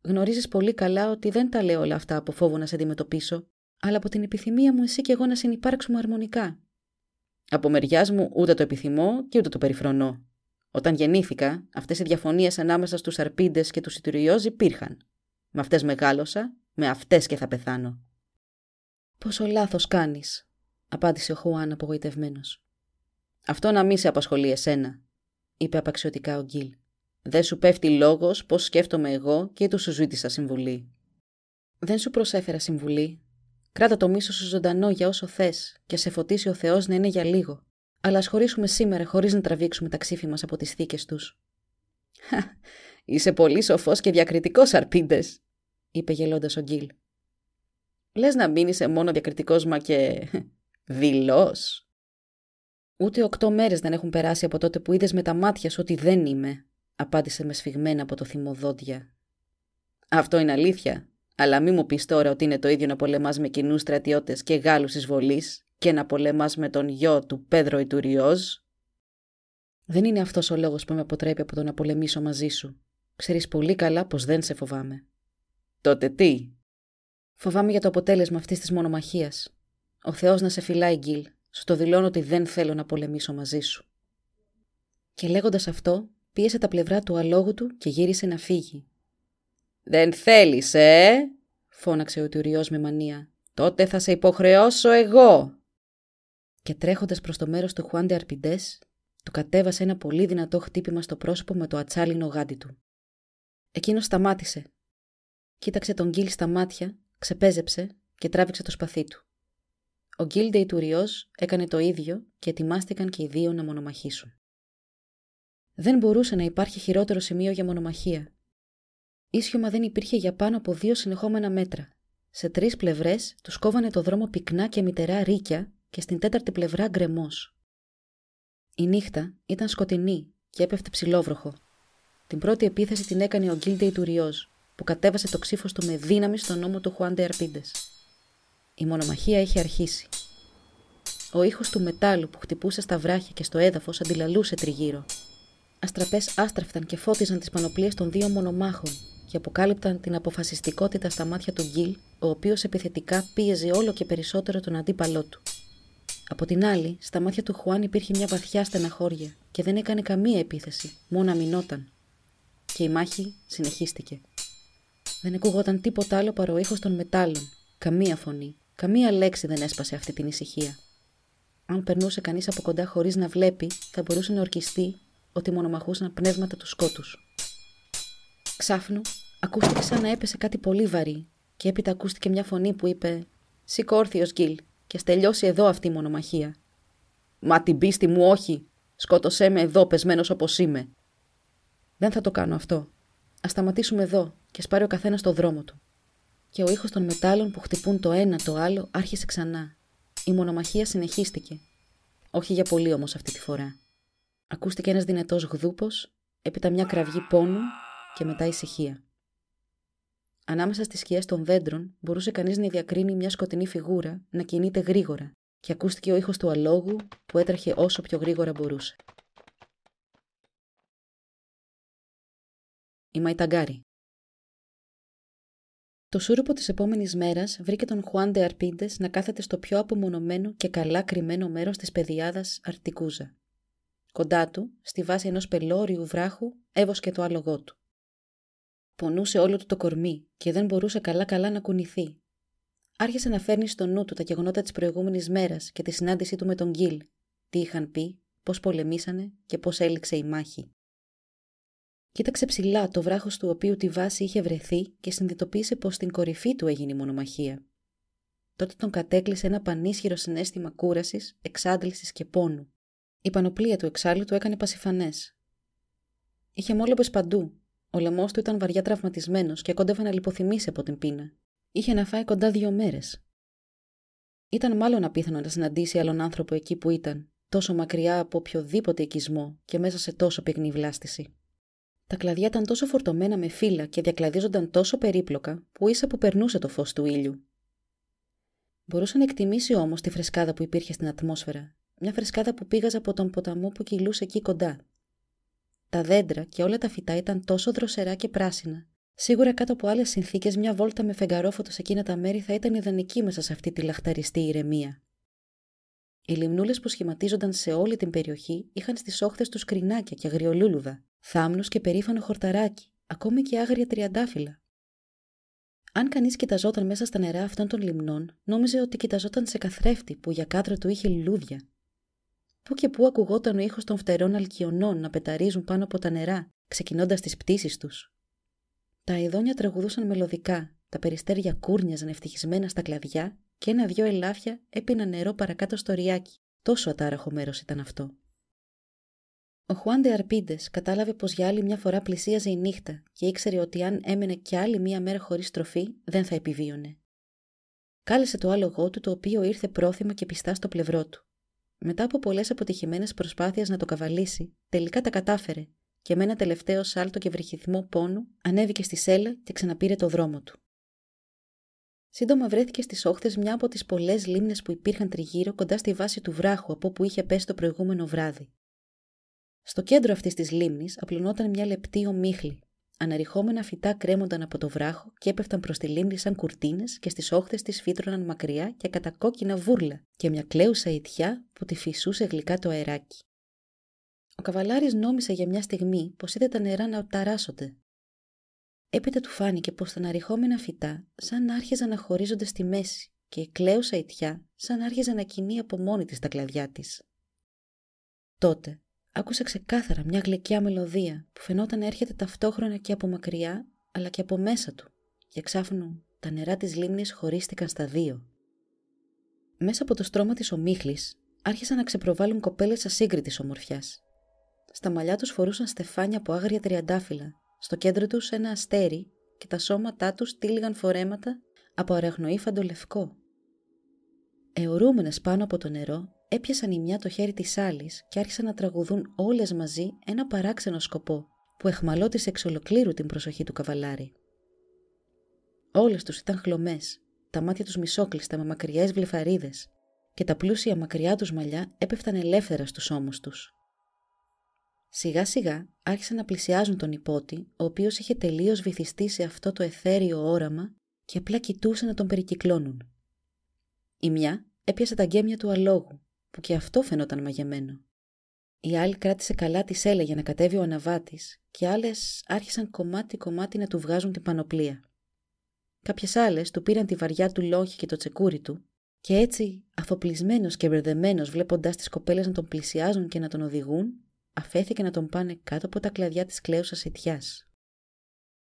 Γνωρίζεις πολύ καλά ότι δεν τα λέω όλα αυτά από φόβο να σε αντιμετωπίσω, αλλά από την επιθυμία μου εσύ και εγώ να συνεπάρξουμε αρμονικά. Από μεριάς μου ούτε το επιθυμώ και ούτε το περιφρονώ. Όταν γεννήθηκα, αυτές οι διαφωνίες ανάμεσα στους αρπίντε και τους Ιτουριώζ υπήρχαν. Με αυτές μεγάλωσα, με αυτές και θα πεθάνω. Πόσο λάθος κάνεις, απάντησε ο Χουάν απογοητευμένος. Αυτό να μη σε απασχολεί εσένα, είπε απαξιωτικά ο Γκίλ. Δεν σου πέφτει λόγος πώς σκέφτομαι εγώ και του σου ζήτησα συμβουλή. Δεν σου προσέφερα συμβουλή. Κράτα το μίσο σου ζωντανό για όσο θες και σε φωτίσει ο Θεός να είναι για λίγο. Αλλά ας χωρίσουμε σήμερα χωρίς να τραβήξουμε τα ξύφη μας από τις θήκες τους. Είσαι πολύ σοφός και διακριτικός, Αρπίντε, είπε γελώντας ο Γκίλ. Λες να μην είσαι μόνο διακριτικός μα και δηλός. Ούτε οκτώ μέρες δεν έχουν περάσει από τότε που είδες με τα μάτια σου ότι δεν είμαι, απάντησε με σφιγμένα από το θυμοδόντια. Αυτό είναι αλήθεια. Αλλά μη μου πεις τώρα ότι είναι το ίδιο να πολεμάς με κοινούς στρατιώτες και Γάλλους εισβολή και να πολεμάς με τον γιο του Πέδρο Ιτουριόζ. Δεν είναι αυτός ο λόγος που με αποτρέπει από το να πολεμήσω μαζί σου. Ξέρεις πολύ καλά πως δεν σε φοβάμαι. Τότε τι; Φοβάμαι για το αποτέλεσμα αυτής της μονομαχίας. Ο Θεός να σε φυλάει, Γκίλ. Σου το δηλώνω ότι δεν θέλω να πολεμήσω μαζί σου. Και λέγοντας αυτό, πίεσε τα πλευρά του αλόγου του και γύρισε να φύγει. Δεν θέλεις, ε! φώναξε ο Τουριός με μανία. Τότε θα σε υποχρεώσω εγώ. Και τρέχοντας προς το μέρος του Χουάντε Αρπιντές, του κατέβασε ένα πολύ δυνατό χτύπημα στο πρόσωπο με το ατσάλινο γάντι του. Εκείνος σταμάτησε. Κοίταξε τον Γκίλ στα μάτια, ξεπέζεψε και τράβηξε το σπαθί του. Ο Γκίλ Ντεϊτουριό έκανε το ίδιο και ετοιμάστηκαν και οι δύο να μονομαχήσουν. Δεν μπορούσε να υπάρχει χειρότερο σημείο για μονομαχία. Ίσιωμα δεν υπήρχε για πάνω από δύο συνεχόμενα μέτρα. Σε τρεις πλευρές τους κόβανε το δρόμο πυκνά και μητερά ρίκια και στην τέταρτη πλευρά γκρεμός. Η νύχτα ήταν σκοτεινή και έπεφτε ψηλόβροχο. Την πρώτη επίθεση την έκανε ο Γκίλντεϊ Τουριό, που κατέβασε το ξύφος του με δύναμη στον νόμο του Χουάντε Αρπίντες. Η μονομαχία είχε αρχίσει. Ο ήχος του μετάλλου που χτυπούσε στα βράχια και στο έδαφος αντιλαλούσε τριγύρω. Αστραπές άστραφταν και φώτιζαν τις πανοπλίες των δύο μονομάχων και αποκάλυπταν την αποφασιστικότητα στα μάτια του Γκίλ, ο οποίος επιθετικά πίεζε όλο και περισσότερο τον αντίπαλό του. Από την άλλη, στα μάτια του Χουάν υπήρχε μια βαθιά στεναχώρια και δεν έκανε καμία επίθεση, μόνο αμυνόταν. Και η μάχη συνεχίστηκε. Δεν ακούγονταν τίποτα άλλο παρά ο ήχος των μετάλλων. Καμία φωνή, καμία λέξη δεν έσπασε αυτή την ησυχία. Αν περνούσε κανείς από κοντά χωρίς να βλέπει, θα μπορούσε να ορκιστεί ότι μονομαχούσαν πνεύματα του σκότους. Ξάφνου, ακούστηκε σαν να έπεσε κάτι πολύ βαρύ, και έπειτα ακούστηκε μια φωνή που είπε: Σηκώρθιο Γκίλ, και τελειώσει εδώ αυτή η μονομαχία. Μα την πίστη μου όχι. Σκότωσέ με εδώ, πεσμένος όπως είμαι. Δεν θα το κάνω αυτό. Α σταματήσουμε εδώ και σπάρει ο καθένας το δρόμο του. Και ο ήχος των μετάλλων που χτυπούν το ένα το άλλο άρχισε ξανά. Η μονομαχία συνεχίστηκε. Όχι για πολύ όμως αυτή τη φορά. Ακούστηκε ένας δυνατός γδούπος, έπειτα μια κραυγή πόνου και μετά ησυχία. Ανάμεσα στις σκιές των δέντρων μπορούσε κανείς να διακρίνει μια σκοτεινή φιγούρα να κινείται γρήγορα και ακούστηκε ο ήχος του αλόγου που έτρεχε όσο πιο γρήγορα μπορούσε. Η Μαϊταγκάρη Το σούρουπο της επόμενης μέρας βρήκε τον Χουάντε Αρπίντες να κάθεται στο πιο απομονωμένο και καλά κρυμμένο μέρος της πεδιάδας Αρτικούζα. Κοντά του, στη βάση ενός πελώριου βράχου, έβοσκε το άλογό του. Πονούσε όλο του το κορμί και δεν μπορούσε καλά-καλά να κουνηθεί. Άρχισε να φέρνει στο νου του τα γεγονότα της προηγούμενης μέρας και τη συνάντησή του με τον Γκίλ. Τι είχαν πει, πώς πολεμήσανε και πώς έληξε η μάχη. Κοίταξε ψηλά το βράχος του οποίου τη βάση είχε βρεθεί και συνειδητοποίησε πως στην κορυφή του έγινε η μονομαχία. Τότε τον κατέκλυσε ένα πανίσχυρο συνέστημα κούρασης, εξάντλησης και πόνου. Η πανοπλία του εξάλλου του έκανε πασιφανές. Είχε μόλεπε παντού ο λαιμός του ήταν βαριά τραυματισμένος και κόντευε να λιποθυμήσει από την πείνα. Είχε να φάει κοντά δύο μέρες. Ήταν μάλλον απίθανο να συναντήσει άλλον άνθρωπο εκεί που ήταν, τόσο μακριά από οποιοδήποτε οικισμό και μέσα σε τόσο πυκνή βλάστηση. Τα κλαδιά ήταν τόσο φορτωμένα με φύλλα και διακλαδίζονταν τόσο περίπλοκα που ίσα που περνούσε το φως του ήλιου. Μπορούσε να εκτιμήσει όμως τη φρεσκάδα που υπήρχε στην ατμόσφαιρα, μια φρεσκάδα που πήγαζε από τον ποταμό που κυλούσε εκεί κοντά, τα δέντρα και όλα τα φυτά ήταν τόσο δροσερά και πράσινα. Σίγουρα κάτω από άλλες συνθήκες, μια βόλτα με φεγγαρόφωτο σε εκείνα τα μέρη θα ήταν ιδανική μέσα σε αυτή τη λαχταριστή ηρεμία. Οι λιμνούλες που σχηματίζονταν σε όλη την περιοχή είχαν στις όχθες τους κρινάκια και αγριολούλουδα, θάμνους και περήφανο χορταράκι, ακόμη και άγρια τριαντάφυλλα. Αν κανείς κοιταζόταν μέσα στα νερά αυτών των λιμνών, νόμιζε ότι κοιταζόταν σε καθρέφτη που για κάτω του είχε λουλούδια Πού και πού ακουγόταν ο ήχος των φτερών αλκιονών να πεταρίζουν πάνω από τα νερά, ξεκινώντας τις πτήσεις τους. Τα ειδόνια τραγουδούσαν μελωδικά, τα περιστέρια κούρνιαζαν ευτυχισμένα στα κλαδιά και ένα-δυο ελάφια έπιναν νερό παρακάτω στο ριάκι. Τόσο ατάραχο μέρος ήταν αυτό. Ο Χουάντε Αρπίντες κατάλαβε πως για άλλη μια φορά πλησίαζε η νύχτα και ήξερε ότι αν έμενε κι άλλη μια μέρα χωρίς τροφή δεν θα επιβίωνε. Κάλεσε το άλογό του το οποίο ήρθε πρόθυμα και πιστά στο πλευρό του. Μετά από πολλές αποτυχημένες προσπάθειες να το καβαλήσει, τελικά τα κατάφερε και με ένα τελευταίο σάλτο και βρυχυθμό πόνου ανέβηκε στη σέλα και ξαναπήρε το δρόμο του. Σύντομα βρέθηκε στις όχθες μια από τις πολλές λίμνες που υπήρχαν τριγύρω κοντά στη βάση του βράχου από όπου είχε πέσει το προηγούμενο βράδυ. Στο κέντρο αυτής της λίμνης απλωνόταν μια λεπτή ομίχλη. Αναρριχόμενα φυτά κρέμονταν από το βράχο και έπεφταν προς τη λίμνη σαν κουρτίνες και στις όχθες της φύτρωναν μακριά και κατακόκκινα βούρλα και μια κλαίουσα ιτιά που τη φυσούσε γλυκά το αεράκι. Ο καβαλάρης νόμισε για μια στιγμή πως είδε τα νερά να ταράσσονται. Έπειτα του φάνηκε πως τα αναρριχόμενα φυτά σαν άρχιζαν να χωρίζονται στη μέση και η κλαίουσα ιτιά σαν άρχιζε να κινεί από μόνη της τα κλαδιά της. Τότε άκουσε ξεκάθαρα μια γλυκιά μελωδία που φαινόταν να έρχεται ταυτόχρονα και από μακριά αλλά και από μέσα του και εξάφνου τα νερά της λίμνης χωρίστηκαν στα δύο. Μέσα από το στρώμα της ομίχλης άρχισαν να ξεπροβάλλουν κοπέλες ασύγκριτης ομορφιάς. Στα μαλλιά τους φορούσαν στεφάνια από άγρια τριαντάφυλλα, στο κέντρο τους ένα αστέρι και τα σώματά τους τύλιγαν φορέματα από αραχνοήφαντο λευκό. Εωρούμενες πάνω από το νερό, έπιασαν η μια το χέρι της άλλης και άρχισαν να τραγουδούν όλες μαζί ένα παράξενο σκοπό που εχμαλώτησε εξ ολοκλήρου την προσοχή του καβαλάρη. Όλες τους ήταν χλωμές, τα μάτια τους μισόκλειστα με μακριές βλεφαρίδες και τα πλούσια μακριά τους μαλλιά έπεφταν ελεύθερα στους ώμους τους. Σιγά σιγά άρχισαν να πλησιάζουν τον υπότη, ο οποίος είχε τελείως βυθιστεί σε αυτό το εθέριο όραμα και απλά κοιτούσε να τον περικυκλώνουν. Η μια έπιασε τα γκέμια του αλόγου, που και αυτό φαινόταν μαγεμένο. Η άλλη κράτησε καλά τη σέλα για να κατέβει ο αναβάτης και άλλες άρχισαν κομμάτι-κομμάτι να του βγάζουν την πανοπλία. Κάποιες άλλες του πήραν τη βαριά του λόγχη και το τσεκούρι του, και έτσι, αφοπλισμένος και μπερδεμένος βλέποντα τις κοπέλες να τον πλησιάζουν και να τον οδηγούν, αφέθηκε να τον πάνε κάτω από τα κλαδιά της κλαίουσα ιτιάς.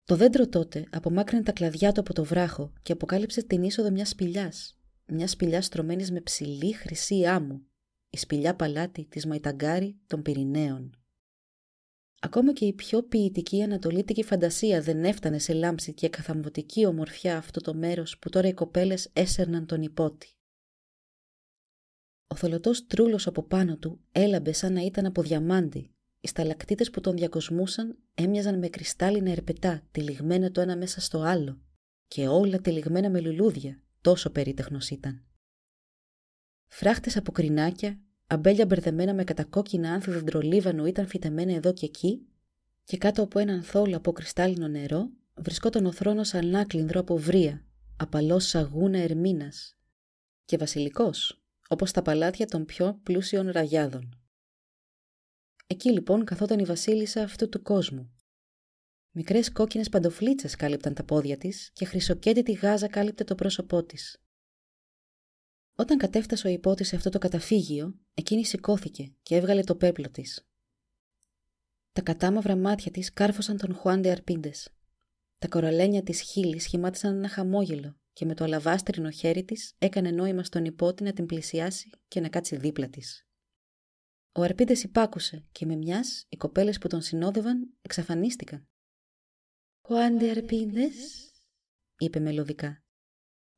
Το δέντρο τότε απομάκρυνε τα κλαδιά του από το βράχο και αποκάλυψε την είσοδο μιας σπηλιάς, μιας σπηλιάς στρωμένης με ψηλή χρυσή άμμου, η σπηλιά παλάτι της Μαϊταγκάρη των Πυρηναίων. Ακόμα και η πιο ποιητική ανατολίτικη φαντασία δεν έφτανε σε λάμψη και καθαμβωτική ομορφιά αυτό το μέρος που τώρα οι κοπέλες έσερναν τον υπότι. Ο θολωτός τρούλος από πάνω του έλαμπε σαν να ήταν από διαμάντι. Οι σταλακτήτες που τον διακοσμούσαν έμοιαζαν με κρυστάλλινα ερπετά, τυλιγμένα το ένα μέσα στο άλλο και όλα τυλιγμένα με λουλούδια, τόσο περίτεχνος ήταν. Φράχτες από κρινάκια, αμπέλια μπερδεμένα με κατακόκκινα άνθη δεντρολίβανου ήταν φυτεμένα εδώ και εκεί και κάτω από έναν θόλο από κρυστάλλινο νερό βρισκόταν ο θρόνος ανάκλινδρο από βρία, απαλός σαγούνα ερμήνας και βασιλικός, όπως τα παλάτια των πιο πλούσιων ραγιάδων. Εκεί λοιπόν καθόταν η βασίλισσα αυτού του κόσμου. Μικρές κόκκινες παντοφλίτσες κάλυπταν τα πόδια της και χρυσοκέντητη γάζα κάλυπτε το πρόσωπό της. Όταν κατέφτασε ο υπότης σε αυτό το καταφύγιο, εκείνη σηκώθηκε και έβγαλε το πέπλο της. Τα κατάμαυρα μάτια της κάρφωσαν τον Χουάντε Αρπίντες. Τα κοραλένια της χείλης σχημάτισαν ένα χαμόγελο και με το αλαβάστρινο χέρι της έκανε νόημα στον υπότη να την πλησιάσει και να κάτσει δίπλα της. Ο Αρπίντες υπάκουσε και με μιας οι κοπέλες που τον συνόδευαν εξαφανίστηκαν. Χουάντε Αρπίντες, είπε μελωδικά.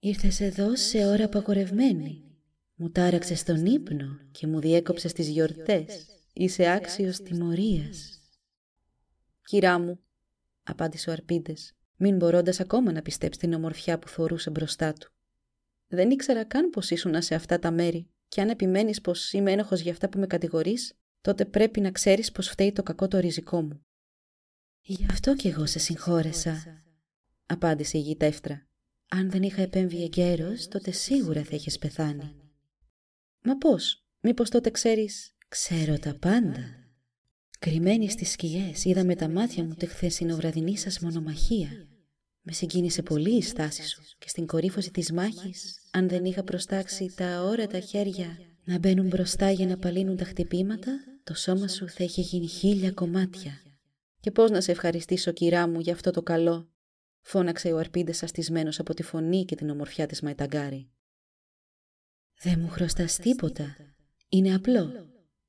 Ήρθες εδώ σε ώρα απαγορευμένη. Μου τάραξες τον ύπνο και μου διέκοψες τις γιορτές. Είσαι άξιος τιμωρίας. Κυρά μου, απάντησε ο Αρπίντες, μην μπορώντας ακόμα να πιστέψεις την ομορφιά που θορούσε μπροστά του. Δεν ήξερα καν πως ήσουν σε αυτά τα μέρη και αν επιμένεις πως είμαι ένοχος για αυτά που με κατηγορείς, τότε πρέπει να ξέρεις πως φταίει το κακό το ριζικό μου. Γι' αυτό κι εγώ σε συγχώρεσα, απάντησε η γητεύτρα. Αν δεν είχα επέμβει εγκαίρως, τότε σίγουρα θα είχες πεθάνει. Μα πώς, μήπως τότε ξέρεις... Ξέρω τα πάντα. Κρυμμένη στις σκιές είδα με τα μάτια μου τη χθεσινοβραδινή σας μονομαχία. Με συγκίνησε πολύ η στάση σου και στην κορύφωση της μάχης, αν δεν είχα προστάξει τα όρατα χέρια να μπαίνουν μπροστά για να παλύνουν τα χτυπήματα, το σώμα σου θα είχε γίνει χίλια κομμάτια. Και πώς να σε ευχαριστήσω, κυρά μου, για αυτό το καλό; Φώναξε ο αρπίδες αστισμένος από τη φωνή και την ομορφιά της Μαϊταγκάρη. «Δεν μου χρωστάς τίποτα. Είναι απλό.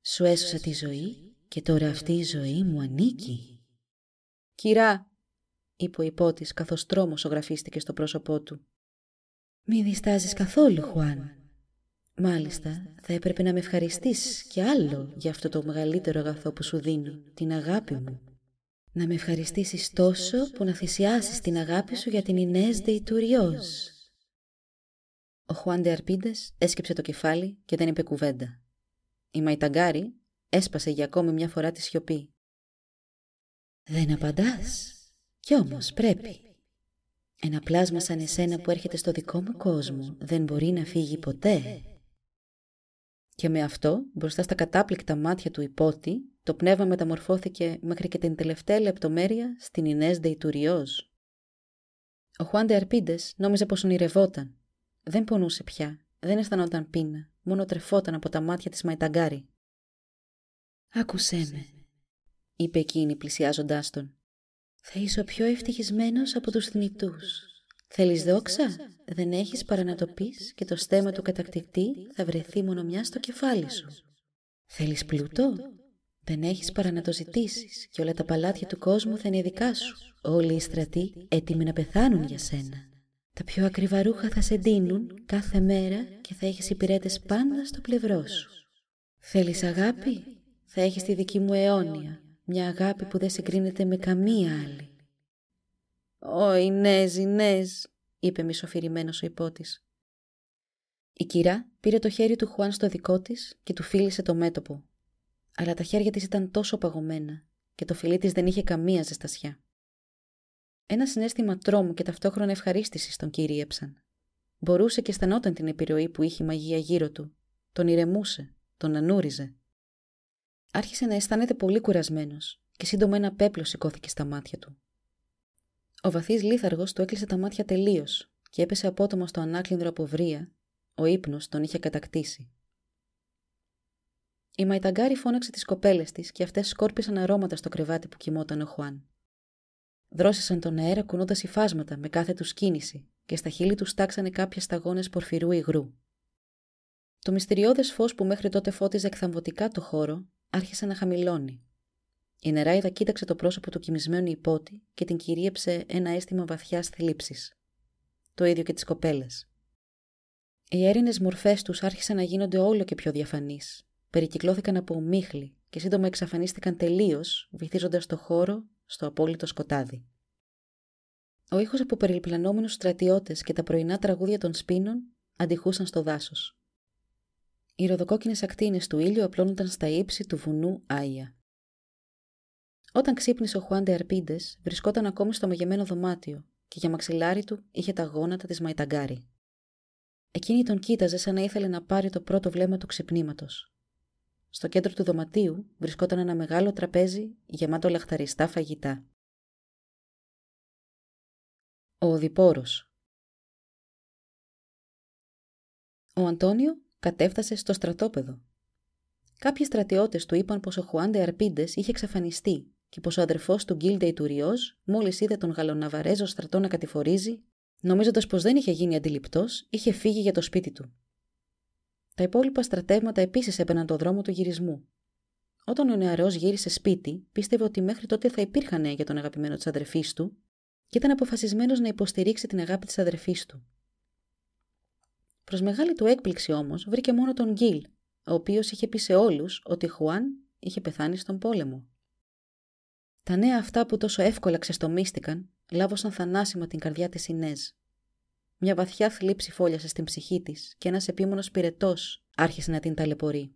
Σου έσωσα τη ζωή και τώρα αυτή η ζωή μου ανήκει». «Κυρά», είπε ο υπότης καθώς τρόμος ογραφίστηκε στο πρόσωπό του. «Μη διστάζεις καθόλου, Χουάν. Μάλιστα, θα έπρεπε να με ευχαριστείς και άλλο για αυτό το μεγαλύτερο αγαθό που σου δίνω, την αγάπη μου να με ευχαριστήσεις τόσο που να θυσιάσεις την αγάπη σου για την Ινές Δεϊτουριός. Ο Χουάντε Αρπίντες έσκυψε το κεφάλι και δεν είπε κουβέντα. Η Μαϊταγκάρη έσπασε για ακόμη μια φορά τη σιωπή. «Δεν απαντάς. Κι όμως πρέπει. Ένα πλάσμα σαν εσένα που έρχεται στο δικό μου κόσμο δεν μπορεί να φύγει ποτέ». Και με αυτό, μπροστά στα κατάπληκτα μάτια του υπότη, το πνεύμα μεταμορφώθηκε μέχρι και την τελευταία λεπτομέρεια στην Ινές Δεϊτουριόζ. Ο Χουάντε Αρπίντες νόμιζε πως ονειρευόταν. Δεν πονούσε πια, δεν αισθανόταν πείνα, μόνο τρεφόταν από τα μάτια της Μαϊταγκάρη. «Άκουσέ με», είπε εκείνη πλησιάζοντάς τον. «Θα είσαι ο πιο ευτυχισμένος από τους θνητούς. Θέλεις δόξα; Δεν έχεις παρά να το πεις και το στέμα του κατακτητή θα βρεθεί μόνο μια στο κεφάλι σου. Θέλεις πλούτο; Δεν έχεις παρά να το ζητήσεις και όλα τα παλάτια του κόσμου θα είναι δικά σου. Όλοι οι στρατοί έτοιμοι να πεθάνουν για σένα. Τα πιο ακριβά ρούχα θα σε ντύνουν κάθε μέρα και θα έχεις υπηρέτες πάντα στο πλευρό σου. Θέλεις αγάπη; Θα έχεις τη δική μου αιώνια. Μια αγάπη που δεν συγκρίνεται με καμία άλλη. «Ω, Ινέζ, Ινέζ», είπε μισοφυρημένος ο υπότης. Η κυρά πήρε το χέρι του Χουάν στο δικό της και του φίλησε το μέτωπο. Αλλά τα χέρια της ήταν τόσο παγωμένα και το φιλί της δεν είχε καμία ζεστασιά. Ένα συνέστημα τρόμου και ταυτόχρονα ευχαρίστησης τον κυρίεψαν. Μπορούσε και αισθανόταν την επιρροή που είχε η μαγεία γύρω του. Τον ηρεμούσε, τον ανούριζε. Άρχισε να αισθάνεται πολύ κουρασμένος και σύντομα ένα πέπλο σηκώθηκε στα μάτια του. Ο βαθύς λίθαργος του έκλεισε τα μάτια τελείως και έπεσε απότομα στο ανάκλινδρο από βρία. Ο ύπνος τον είχε κατακτήσει. Η Μαϊταγκάρη φώναξε τις κοπέλες της και αυτές σκόρπισαν αρώματα στο κρεβάτι που κοιμόταν ο Χουάν. Δρόσισαν τον αέρα κουνώντας υφάσματα με κάθε τους κίνηση και στα χείλη τους τάξανε κάποιες σταγόνες πορφυρού υγρού. Το μυστηριώδες φως που μέχρι τότε φώτιζε εκθαμβωτικά το χώρο άρχισε να χαμηλώνει. Η νεράιδα κοίταξε το πρόσωπο του κοιμισμένου υπότη και την κυρίεψε ένα αίσθημα βαθιάς θλίψης. Το ίδιο και τις κοπέλες. Οι έρινε μορφές τους άρχισαν να γίνονται όλο και πιο διαφανείς. Περικυκλώθηκαν από ομίχλη και σύντομα εξαφανίστηκαν τελείως, βυθίζοντας το χώρο στο απόλυτο σκοτάδι. Ο ήχος από περιπλανόμενους στρατιώτες και τα πρωινά τραγούδια των σπίνων αντιχούσαν στο δάσος. Οι ροδοκόκκινες ακτίνες του ήλιου απλώνονταν στα ύψη του βουνού Άια. Όταν ξύπνησε ο Χουάντε Αρπίντες, βρισκόταν ακόμη στο μαγεμένο δωμάτιο και για μαξιλάρι του είχε τα γόνατα της Μαϊταγκάρη. Εκείνη τον κοίταζε σαν να ήθελε να πάρει το πρώτο βλέμμα του ξυπνήματος. Στο κέντρο του δωματίου βρισκόταν ένα μεγάλο τραπέζι γεμάτο λαχταριστά φαγητά. Ο Οδηπόρος Ο Αντώνιο κατέφτασε στο στρατόπεδο. Κάποιοι στρατιώτες του είπαν πως ο Χουάντε Αρπίντες είχε εξαφανιστεί και πως ο αδερφός του Γκίλντε Ιτουριός μόλις είδε τον Γαλοναβαρέζο στρατό να κατηφορίζει, νομίζοντας πως δεν είχε γίνει αντιληπτός, είχε φύγει για το σπίτι του. Τα υπόλοιπα στρατεύματα επίσης έπαιρναν το δρόμο του γυρισμού. Όταν ο νεαρός γύρισε σπίτι, πίστευε ότι μέχρι τότε θα υπήρχαν νέα για τον αγαπημένο της αδερφής του και ήταν αποφασισμένος να υποστηρίξει την αγάπη της αδερφής του. Προς μεγάλη του έκπληξη όμως, βρήκε μόνο τον Γκίλ, ο οποίος είχε πει σε όλους ότι Χουάν είχε πεθάνει στον πόλεμο. Τα νέα αυτά που τόσο εύκολα ξεστομίστηκαν, λάβωσαν θανάσιμα την καρδιά της Ινέζ. Μια βαθιά θλίψη φόλιασε στην ψυχή της και ένας επίμονος πυρετός άρχισε να την ταλαιπωρεί.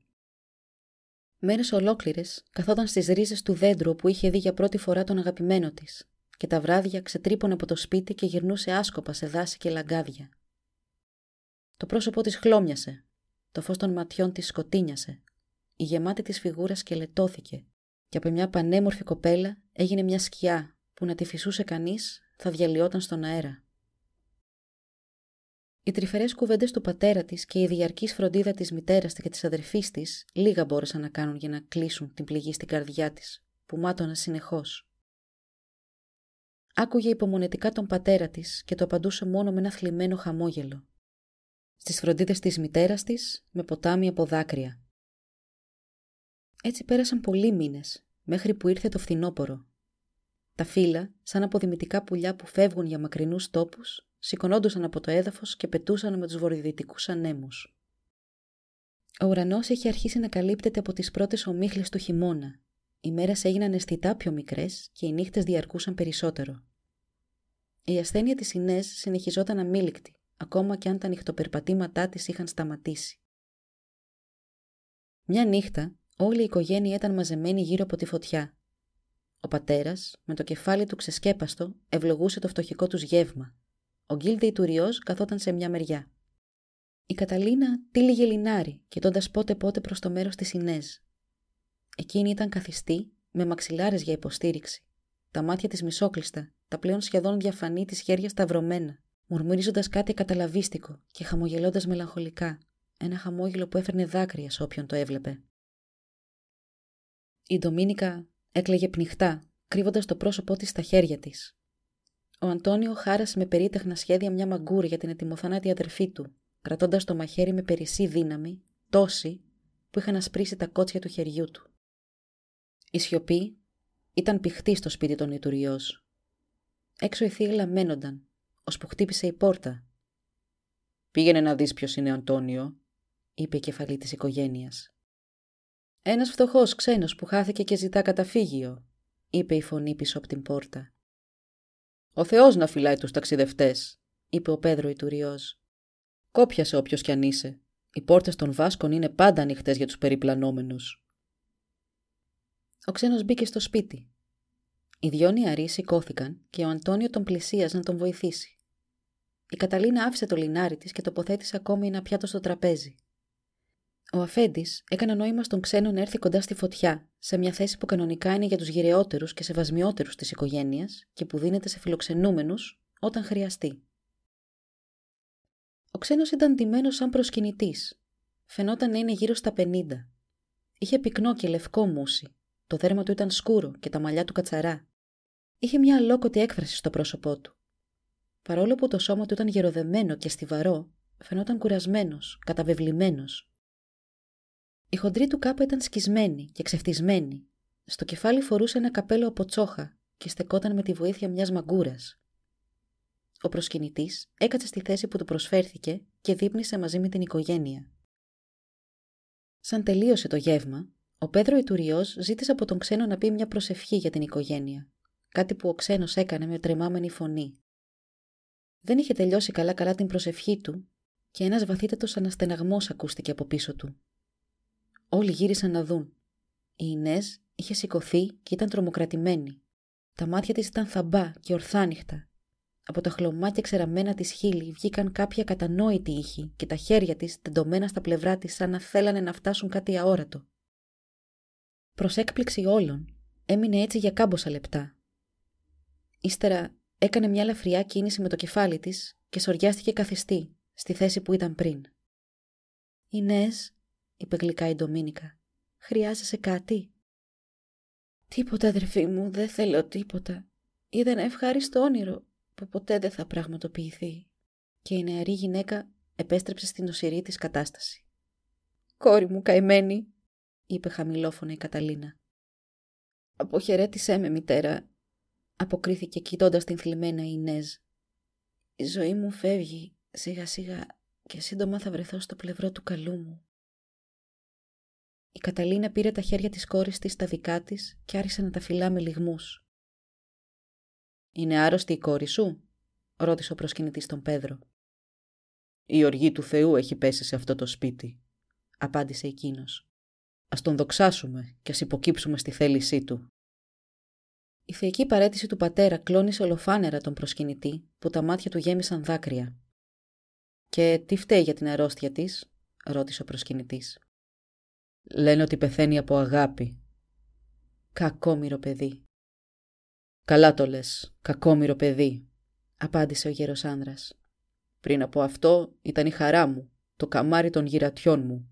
Μέρες ολόκληρες καθόταν στις ρίζες του δέντρου που είχε δει για πρώτη φορά τον αγαπημένο της, και τα βράδια ξετρύπωνε από το σπίτι και γυρνούσε άσκοπα σε δάση και λαγκάδια. Το πρόσωπό της χλώμιασε, το φως των ματιών της σκοτίνιασε, η γεμάτη της φιγούρα σκελετώθηκε, και από μια πανέμορφη κοπέλα έγινε μια σκιά που να τη φυσούσε κανείς θα διαλυόταν στον αέρα. Οι τρυφερές κουβέντες του πατέρα της και η διαρκής φροντίδα της μητέρας και της αδερφής της λίγα μπόρεσαν να κάνουν για να κλείσουν την πληγή στην καρδιά της, που μάτωνα συνεχώς. Άκουγε υπομονετικά τον πατέρα της και το απαντούσε μόνο με ένα θλιμμένο χαμόγελο. Στις φροντίδες της μητέρας της με ποτάμι από δάκρυα. Έτσι πέρασαν πολλοί μήνες, μέχρι που ήρθε το φθινόπωρο. Τα φύλλα, σαν αποδημητικά πουλιά που φεύγουν για μακρινούς τόπους, σηκωνόντουσαν από το έδαφος και πετούσαν με τους βορειοδυτικούς ανέμους. Ο ουρανός είχε αρχίσει να καλύπτεται από τις πρώτες ομίχλες του χειμώνα. Οι μέρες έγιναν αισθητά πιο μικρές και οι νύχτες διαρκούσαν περισσότερο. Η ασθένεια της Ινές συνεχιζόταν αμήλικτη, ακόμα και αν τα νυχτοπερπατήματά της είχαν σταματήσει. Μια νύχτα όλη η οικογένεια ήταν μαζεμένη γύρω από τη φωτιά. Ο πατέρας, με το κεφάλι του ξεσκέπαστο, ευλογούσε το φτωχικό τους γεύμα. Ο Γκίλντε Ιτουριός καθόταν σε μια μεριά. Η Καταλίνα τύλιγε λινάρι, κοιτώντας πότε πότε προς το μέρος της Ινέζ. Εκείνη ήταν καθιστή, με μαξιλάρες για υποστήριξη. Τα μάτια της μισόκλειστα, τα πλέον σχεδόν διαφανή της χέρια σταυρωμένα, μουρμουρίζοντας κάτι καταλαβίστικο και χαμογελώντας μελαγχολικά, ένα χαμόγελο που έφερνε δάκρυα σε όποιον το έβλεπε. Η Ντομίνικα έκλαιγε πνιχτά, κρύβοντας το πρόσωπό της στα χέρια της. Ο Αντώνιο χάρασε με περίτεχνα σχέδια μια μαγκούρη για την ετοιμοθανάτη αδερφή του, κρατώντας το μαχαίρι με περισσή δύναμη, τόση, που είχαν ασπρίσει τα κότσια του χεριού του. Η σιωπή ήταν πηχτή στο σπίτι των Ιτουριός. Έξω οι θύοι λαμένονταν, ώσπου χτύπησε η πόρτα. «Πήγαινε να δεις ποιος είναι ο Αντώνιο», είπε η κεφαλή της οικογένειας. «Ένας φτωχός ξένος που χάθηκε και ζητά καταφύγιο», είπε η φωνή πίσω από την πόρτα. «Ο Θεός να φυλάει τους ταξιδευτές», είπε ο Πέδρο Ιτουριός. «Κόπιασε όποιος κι αν είσαι. Οι πόρτες των Βάσκων είναι πάντα ανοιχτές για τους περιπλανόμενους». Ο ξένος μπήκε στο σπίτι. Οι δυο νεαροί σηκώθηκαν και ο Αντώνιο τον πλησίαζε να τον βοηθήσει. Η Καταλίνα άφησε το λινάρι της και τοποθέτησε ακόμη ένα πιάτο στο τραπέζι. Ο Αφέντης έκανε νόημα στον ξένο να έρθει κοντά στη φωτιά, σε μια θέση που κανονικά είναι για τους γυρεότερους και σεβασμιότερους της οικογένειας και που δίνεται σε φιλοξενούμενους όταν χρειαστεί. Ο ξένος ήταν ντυμένος σαν προσκυνητής. Φαινόταν να είναι γύρω στα 50. Είχε πυκνό και λευκό μουσι. Το δέρμα του ήταν σκούρο και τα μαλλιά του κατσαρά. Είχε μια αλόκοτη έκφραση στο πρόσωπό του. Παρόλο που το σώμα του ήταν γεροδεμένο και στιβαρό, φαινόταν κουρασμένος, καταβεβλημένος. Η χοντρή του κάπα ήταν σκισμένη και ξεφτισμένη. Στο κεφάλι φορούσε ένα καπέλο από τσόχα και στεκόταν με τη βοήθεια μιας μαγκούρας. Ο προσκυνητής έκατσε στη θέση που του προσφέρθηκε και δείπνησε μαζί με την οικογένεια. Σαν τελείωσε το γεύμα, ο Πέδρο Ιτουριός ζήτησε από τον ξένο να πει μια προσευχή για την οικογένεια. Κάτι που ο ξένος έκανε με τρεμάμενη φωνή. Δεν είχε τελειώσει καλά-καλά την προσευχή του και ένας βαθύτατος αναστεναγμός ακούστηκε από πίσω του. Όλοι γύρισαν να δουν. Η Ινές είχε σηκωθεί και ήταν τρομοκρατημένη. Τα μάτια της ήταν θαμπά και ορθάνυχτα. Από τα χλωμάτια ξεραμένα της χείλη βγήκαν κάποια κατανόητη ήχη και τα χέρια της τεντωμένα στα πλευρά της σαν να θέλανε να φτάσουν κάτι αόρατο. Προς έκπληξη όλων, έμεινε έτσι για κάμποσα λεπτά. Ύστερα Έκανε μια λαφριά κίνηση με το κεφάλι της και σοριάστηκε καθιστή, στη θέση που ήταν πριν. «Ινές», είπε γλυκά η Ντομίνικα, «χρειάζεσαι κάτι» «Τίποτα, αδερφή μου, δεν θέλω τίποτα. Είδα ένα ευχάριστο όνειρο που ποτέ δεν θα πραγματοποιηθεί». Και η νεαρή γυναίκα επέστρεψε στην οσυρή της κατάσταση. «Κόρη μου, καημένη», είπε χαμηλόφωνα η Καταλίνα. «Αποχαιρέτησέ με, μητέρα αποκρίθηκε κοιτώντας την θλιμμένα η Νέζ. Η ζωή μου φεύγει σιγά σιγά και σύντομα θα βρεθώ στο πλευρό του καλού μου. Η Καταλίνα πήρε τα χέρια της κόρης της στα δικά της και άρχισε να τα φυλά με λιγμούς. «Είναι άρρωστη η κόρη σου» ρώτησε ο προσκυνητής τον Πέδρο. «Η οργή του Θεού έχει πέσει σε αυτό το σπίτι», απάντησε εκείνος. «Ας τον δοξάσουμε και ας υποκύψουμε στη θέλησή του». Η θεϊκή παρέτηση του πατέρα κλώνησε ολοφάνερα τον προσκυνητή, που τα μάτια του γέμισαν δάκρυα. «Και τι φταίει για την αρρώστια της» ρώτησε ο προσκυνητής. «Λένε ότι πεθαίνει από αγάπη». «Κακόμοιρο παιδί». «Καλά το λες, κακόμοιρο παιδί», απάντησε ο γέρος άνδρας. «Πριν από αυτό ήταν η χαρά μου, το καμάρι των γυρατιών μου».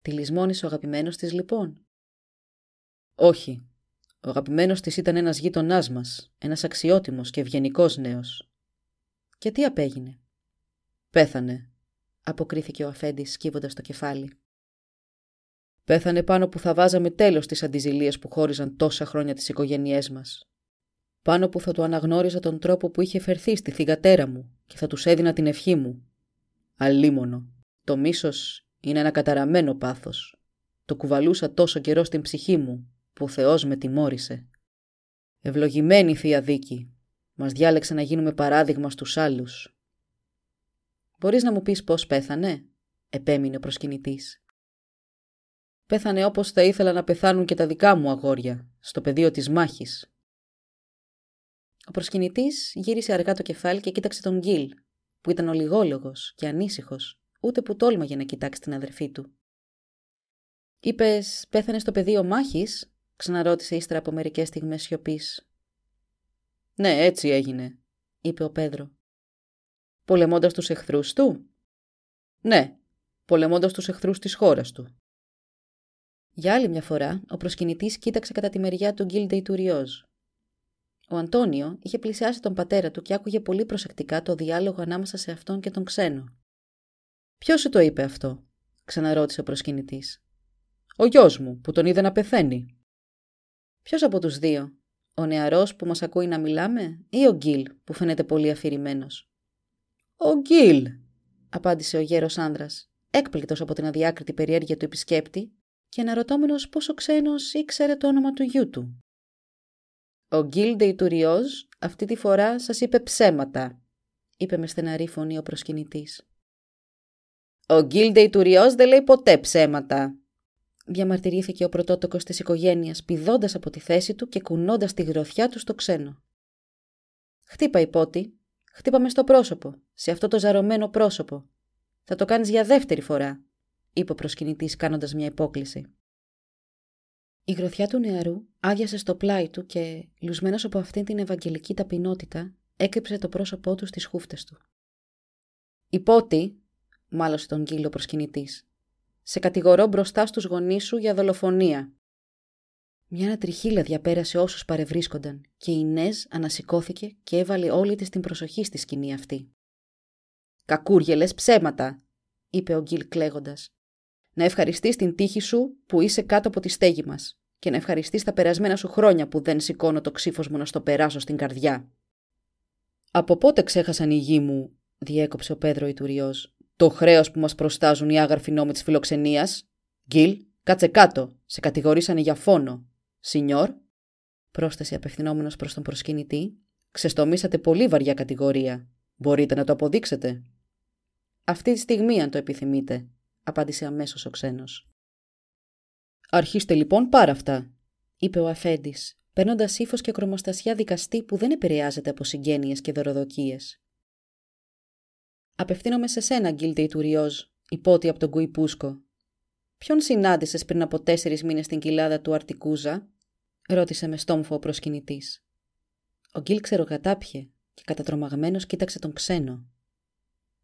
«Τη λησμόνησε ο αγαπημένος της λοιπόν» «Όχι, ο αγαπημένος της ήταν ένας γείτονάς μας, ένας αξιότιμος και ευγενικός νέος. Και τι απέγινε; Πέθανε, αποκρίθηκε ο Αφέντης σκύβοντας το κεφάλι. Πέθανε πάνω που θα βάζαμε τέλος στι αντιζηλίες που χώριζαν τόσα χρόνια τις οικογένειές μας. Πάνω που θα του αναγνώριζα τον τρόπο που είχε φερθεί στη θυγατέρα μου και θα τους έδινα την ευχή μου. Αλίμονο. Το μίσος είναι ένα καταραμένο πάθος. Το κουβαλούσα τόσο καιρό στην ψυχή μου που ο Θεός με τιμώρησε. Ευλογημένη Θεία Δίκη, μας διάλεξε να γίνουμε παράδειγμα στους άλλους. Μπορείς να μου πεις πώς πέθανε, επέμεινε ο προσκυνητής. Πέθανε όπως θα ήθελα να πεθάνουν και τα δικά μου αγόρια, στο πεδίο της μάχης. Ο προσκυνητής γύρισε αργά το κεφάλι και κοίταξε τον Γκίλ, που ήταν ολιγόλογος και ανήσυχος, ούτε που τόλμαγε να κοιτάξει την αδερφή του. Είπες, πέθανε στο πεδίο μάχης, ξαναρώτησε ύστερα από μερικές στιγμές σιωπής. Ναι, έτσι έγινε, είπε ο Πέδρο. Πολεμώντας τους εχθρούς του; Ναι, πολεμώντας τους εχθρούς της χώρας του. Για άλλη μια φορά, ο προσκυνητής κοίταξε κατά τη μεριά του Γκίλντεϊ του Ριόζ. Ο Αντώνιο είχε πλησιάσει τον πατέρα του και άκουγε πολύ προσεκτικά το διάλογο ανάμεσα σε αυτόν και τον ξένο. Ποιος σου το είπε αυτό, ξαναρώτησε ο προσκυνητής. Ο γιος μου, που τον είδε να πεθαίνει. Ποιος από τους δύο, ο νεαρός που μας ακούει να μιλάμε, ή ο Γκίλ, που φαίνεται πολύ αφηρημένος; Ο Γκίλ, απάντησε ο γέρος άνδρας, έκπληκτος από την αδιάκριτη περιέργεια του επισκέπτη και αναρωτώμενο πόσο ξένος ήξερε το όνομα του γιού του. Ο Γκίλ Τουριόζ αυτή τη φορά σας είπε ψέματα, είπε με στεναρή φωνή ο προσκυνητής. Ο Γκίλ Τουριόζ δεν λέει ποτέ ψέματα, διαμαρτυρήθηκε ο πρωτότοκος της οικογένειας, πηδώντας από τη θέση του και κουνώντας τη γροθιά του στο ξένο. «Χτύπα, υπότι. Χτύπα με στο πρόσωπο, σε αυτό το ζαρωμένο πρόσωπο. Θα το κάνεις για δεύτερη φορά», είπε ο προσκυνητής κάνοντας μια υπόκληση. Η γροθιά του νεαρού άδειασε στο πλάι του και, λουσμένος από αυτήν την ευαγγελική ταπεινότητα, έκρυψε το πρόσωπό του στις χούφτες του. «Υπότι», μάλωσε τον κύλο προσκυνητής, σε κατηγορώ μπροστά στους γονείς σου για δολοφονία. Μια ανατριχίλα διαπέρασε όσους παρευρίσκονταν και η Νέζ ανασηκώθηκε και έβαλε όλη της την προσοχή στη σκηνή αυτή. «Κακούργε, ψέματα», είπε ο Γκίλ κλαίγοντας. «Να ευχαριστείς την τύχη σου που είσαι κάτω από τη στέγη μας και να ευχαριστείς τα περασμένα σου χρόνια που δεν σηκώνω το ξύφος μου να στο περάσω στην καρδιά». «Από πότε ξέχασαν οι γη μου», διέκοψε ο Πέδρο Ιτουριός, το χρέος που μας προστάζουν οι άγαρφοι νόμοι της φιλοξενίας; Γκίλ, κάτσε κάτω. Σε κατηγορήσανε για φόνο. Σινιόρ, πρόσθεσε απευθυνόμενος προς τον προσκυνητή, ξεστομίσατε πολύ βαριά κατηγορία. Μπορείτε να το αποδείξετε. Αυτή τη στιγμή, αν το επιθυμείτε, απάντησε αμέσως ο ξένος. Αρχίστε λοιπόν πάρα αυτά, είπε ο Αφέντης, παίρνοντας ύφος και κρομοστασιά δικαστή που δεν επηρεάζεται από συγγένειες και δωροδοκίες. Απευθύνομαι σε σένα, Γκίλτε Ιτουριόζ, υπότι από τον Κουί Πούσκο. Ποιον συνάντησες πριν από τέσσερις μήνες στην κοιλάδα του Αρτικούζα, ρώτησε με στόμφο ο προσκυνητής. Ο Γκίλ ξεροκατάπιε και κατατρομαγμένος κοίταξε τον ξένο.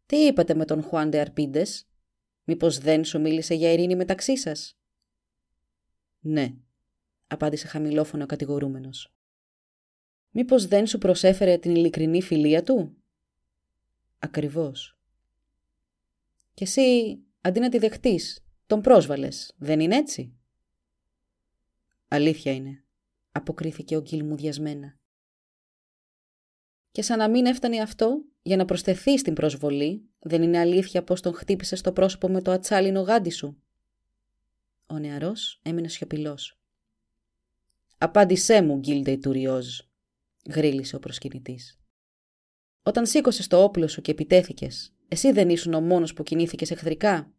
Τι είπατε με τον Χουάντε Αρπίντες, Μήπως δεν σου μίλησε για ειρήνη μεταξύ σας; Ναι, απάντησε χαμηλόφωνο ο κατηγορούμενος. Μήπως δεν σου προσέφερε την ειλικρινή φιλία του, Ακριβώς. Και εσύ, αντί να τη δεχτείς, τον πρόσβαλες, δεν είναι έτσι; Αλήθεια είναι, αποκρίθηκε ο Γκίλ μουδιασμένα. Και σαν να μην έφτανε αυτό, για να προσθεθεί στην προσβολή, δεν είναι αλήθεια πως τον χτύπησε στο πρόσωπο με το ατσάλινο γάντι σου; Ο νεαρός έμεινε σιωπηλός. «Απάντησέ μου, Γκίλντε Τουριόζ», γρίλησε ο προσκυνητής. Όταν σήκωσε το όπλο σου και επιτέθηκες, εσύ δεν ήσουν ο μόνος που κινήθηκες εχθρικά;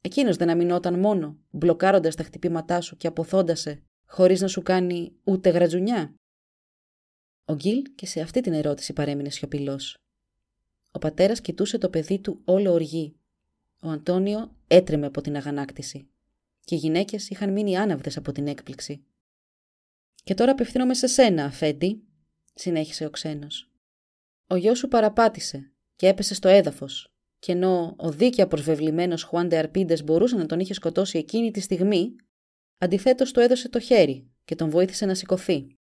Εκείνος δεν αμυνόταν μόνο, μπλοκάροντας τα χτυπήματά σου και αποθώντασε, χωρίς να σου κάνει ούτε γρατζουνιά; Ο Γκίλ και σε αυτή την ερώτηση παρέμεινε σιωπηλός. Ο πατέρας κοιτούσε το παιδί του όλο οργή. Ο Αντώνιο έτρεμε από την αγανάκτηση. Και οι γυναίκες είχαν μείνει άναυδες από την έκπληξη. Και τώρα απευθύνομαι σε σένα, Αφέντη, συνέχισε ο ξένος. Ο γιος σου παραπάτησε και έπεσε στο έδαφος, και ενώ ο δίκαια προσβεβλημένος Χουάντε Αρπίντες μπορούσε να τον είχε σκοτώσει εκείνη τη στιγμή, αντιθέτως του έδωσε το χέρι και τον βοήθησε να σηκωθεί.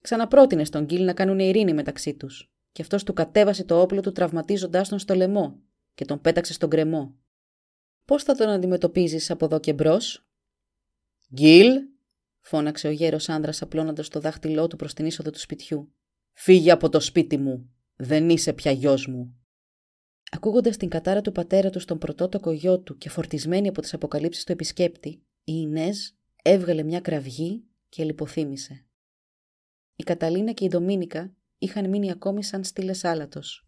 Ξαναπρότεινε στον Γκίλ να κάνουν ειρήνη μεταξύ τους, και αυτός του κατέβασε το όπλο του τραυματίζοντάς τον στο λαιμό και τον πέταξε στον κρεμό. Πώς θα τον αντιμετωπίζεις από εδώ και μπρος, Γκίλ, φώναξε ο γέρος άνδρας απλώνοντας το δάχτυλό του προς την είσοδο του σπιτιού. Φύγε από το σπίτι μου. Δεν είσαι πια γιος μου. Ακούγοντας την κατάρα του πατέρα του στον πρωτότοκο γιο του και φορτισμένη από τις αποκαλύψεις του επισκέπτη, η Ινέζ έβγαλε μια κραυγή και λιποθύμησε. Η Καταλίνα και η Ντομίνικα είχαν μείνει ακόμη σαν στήλες άλατος.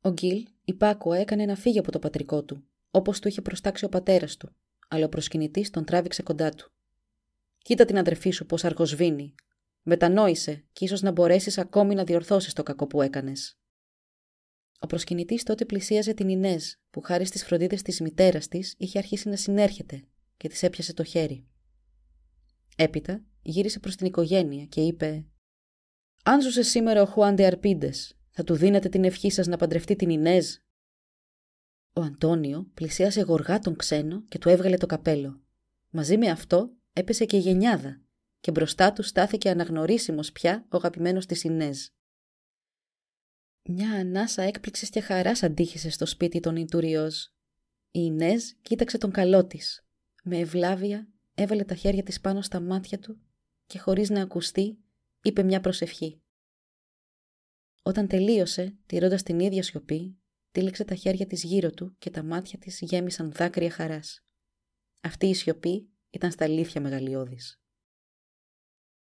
Ο Γκίλ υπάκουα έκανε να φύγει από το πατρικό του, όπως του είχε προστάξει ο πατέρας του, αλλά ο προσκυνητής τον τράβηξε κοντά του. Κοίτα την αδερφή σου πώς αργοσβήνει. Μετανόησε και ίσως να μπορέσεις ακόμη να διορθώσεις το κακό που έκανες. Ο προσκυνητής τότε πλησίαζε την Ινέζ, που χάρη στις φροντίδες της μητέρας της είχε αρχίσει να συνέρχεται και της έπιασε το χέρι. Έπειτα γύρισε προς την οικογένεια και είπε: Αν ζούσε σήμερα ο Χουάντε Αρπίντε, θα του δίνετε την ευχή σας να παντρευτεί την Ινέζ. Ο Αντώνιο πλησίασε γοργά τον ξένο και του έβγαλε το καπέλο. Μαζί με αυτό έπεσε και η γενιάδα και μπροστά του στάθηκε αναγνωρίσιμος πια ο αγαπημένος της Ινέζ. Μια ανάσα έκπληξης και χαράς αντίχησε στο σπίτι των Ιτουριός. Η Ινέζ κοίταξε τον καλό της. Με ευλάβεια έβαλε τα χέρια της πάνω στα μάτια του και χωρίς να ακουστεί είπε μια προσευχή. Όταν τελείωσε, τηρώντας την ίδια σιωπή, τύλιξε τα χέρια της γύρω του και τα μάτια της γέμισαν δάκρυα χαράς. Αυτή η σιωπή ήταν στα αλήθεια μεγαλειώδης.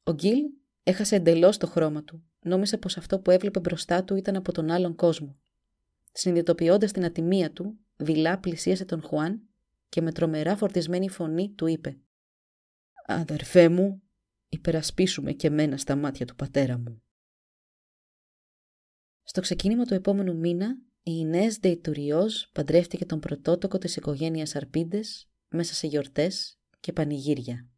Ο Γκίλ έχασε εντελώς το χρώμα του. Νόμισε πως αυτό που έβλεπε μπροστά του ήταν από τον άλλον κόσμο. Συνειδητοποιώντας την ατιμία του, δειλά πλησίασε τον Χουάν και με τρομερά φορτισμένη φωνή του είπε: Αδερφέ μου, υπερασπίσουμε και μένα στα μάτια του πατέρα μου. Στο ξεκίνημα του επόμενου μήνα, η Ινές Ντεϊτουριός παντρεύτηκε τον πρωτότοκο της οικογένειας Αρπίντες μέσα σε γιορτές και πανηγύρια.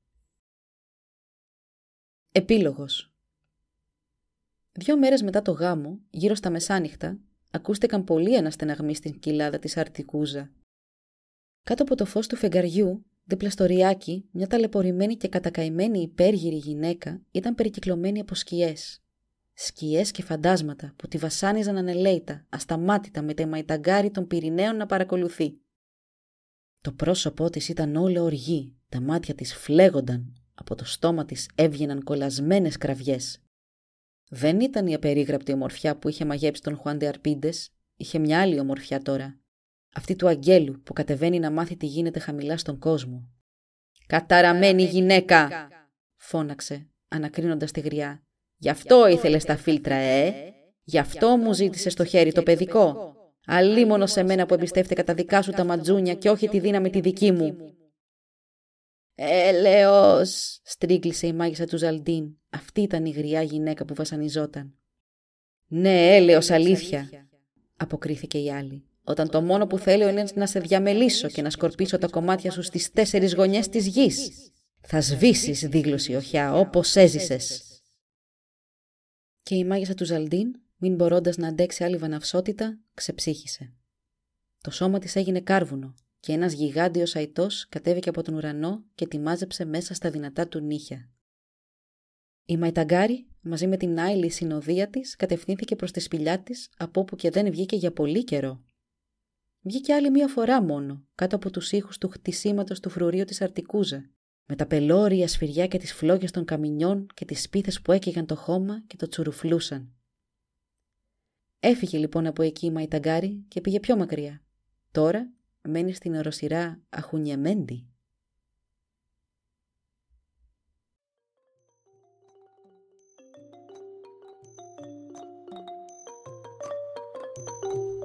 Επίλογος Δύο μέρες μετά το γάμο, γύρω στα μεσάνυχτα, ακούστηκαν πολλοί αναστεναγμοί στην κοιλάδα της Αρτικούζα. Κάτω από το φως του φεγγαριού, δίπλα στο ριάκι, μια ταλαιπωρημένη και κατακαημένη υπέργυρη γυναίκα ήταν περικυκλωμένη από σκιές. Σκιές και φαντάσματα που τη βασάνιζαν ανελέητα, ασταμάτητα με τα μαϊταγκάρι των Πυρηναίων να παρακολουθεί. Το πρόσωπό της ήταν όλο οργή, τα μάτια της φλέγονταν, από το στόμα της έβγαιναν κολλασμένες κραυγές. Δεν ήταν η απερίγραπτη ομορφιά που είχε μαγέψει τον Χουάντε Αρπίντες, είχε μια άλλη ομορφιά τώρα. Αυτή του αγγέλου που κατεβαίνει να μάθει τι γίνεται χαμηλά στον κόσμο. «Καταραμένη γυναίκα!» φώναξε, ανακρίνοντας τη γριά. «Γι' αυτό ήθελες τα φίλτρα, ε! Γι' αυτό μου ζήτησες στο χέρι το παιδικό! Αλίμονο σε μένα που εμπιστεύτηκα τα δικά σου τα ματζούνια και όχι τη δύναμη τη δική μου!» «Έλεος», στρίγκλισε η μάγισσα του Ζαλντίν. Αυτή ήταν η γριά γυναίκα που βασανιζόταν. «Ναι, έλεος, αλήθεια», αποκρίθηκε η άλλη. «Όταν το μόνο που θέλω είναι να σε διαμελήσω και να σκορπίσω τα κομμάτια σου στις τέσσερις γωνιές της γης. Θα σβήσεις, δήλωσε η οχιά, όπως έζησες». Και η μάγισσα του Ζαλντίν, μην μπορώντας να αντέξει άλλη βαναυσότητα, ξεψύχησε. Το σώμα της έγινε κάρβουνο και ένας γιγάντιος αϊτός κατέβηκε από τον ουρανό και τη μάζεψε μέσα στα δυνατά του νύχια. Η Μαϊταγκάρη, μαζί με την άειλη συνοδεία της, κατευθύνθηκε προς τη σπηλιά της, από όπου και δεν βγήκε για πολύ καιρό. Βγήκε άλλη μία φορά μόνο, κάτω από τους ήχους του χτισήματος του φρουρίου της Αρτικούζα, με τα πελώρια σφυριά και τις φλόγες των καμινιών και τις σπίθες που έκαιγαν το χώμα και το τσουρουφλούσαν. Έφυγε λοιπόν από εκεί η Μαϊταγκάρη και πήγε πιο μακριά. Τώρα μένει στην οροσυρά Αχουνιεμέντη.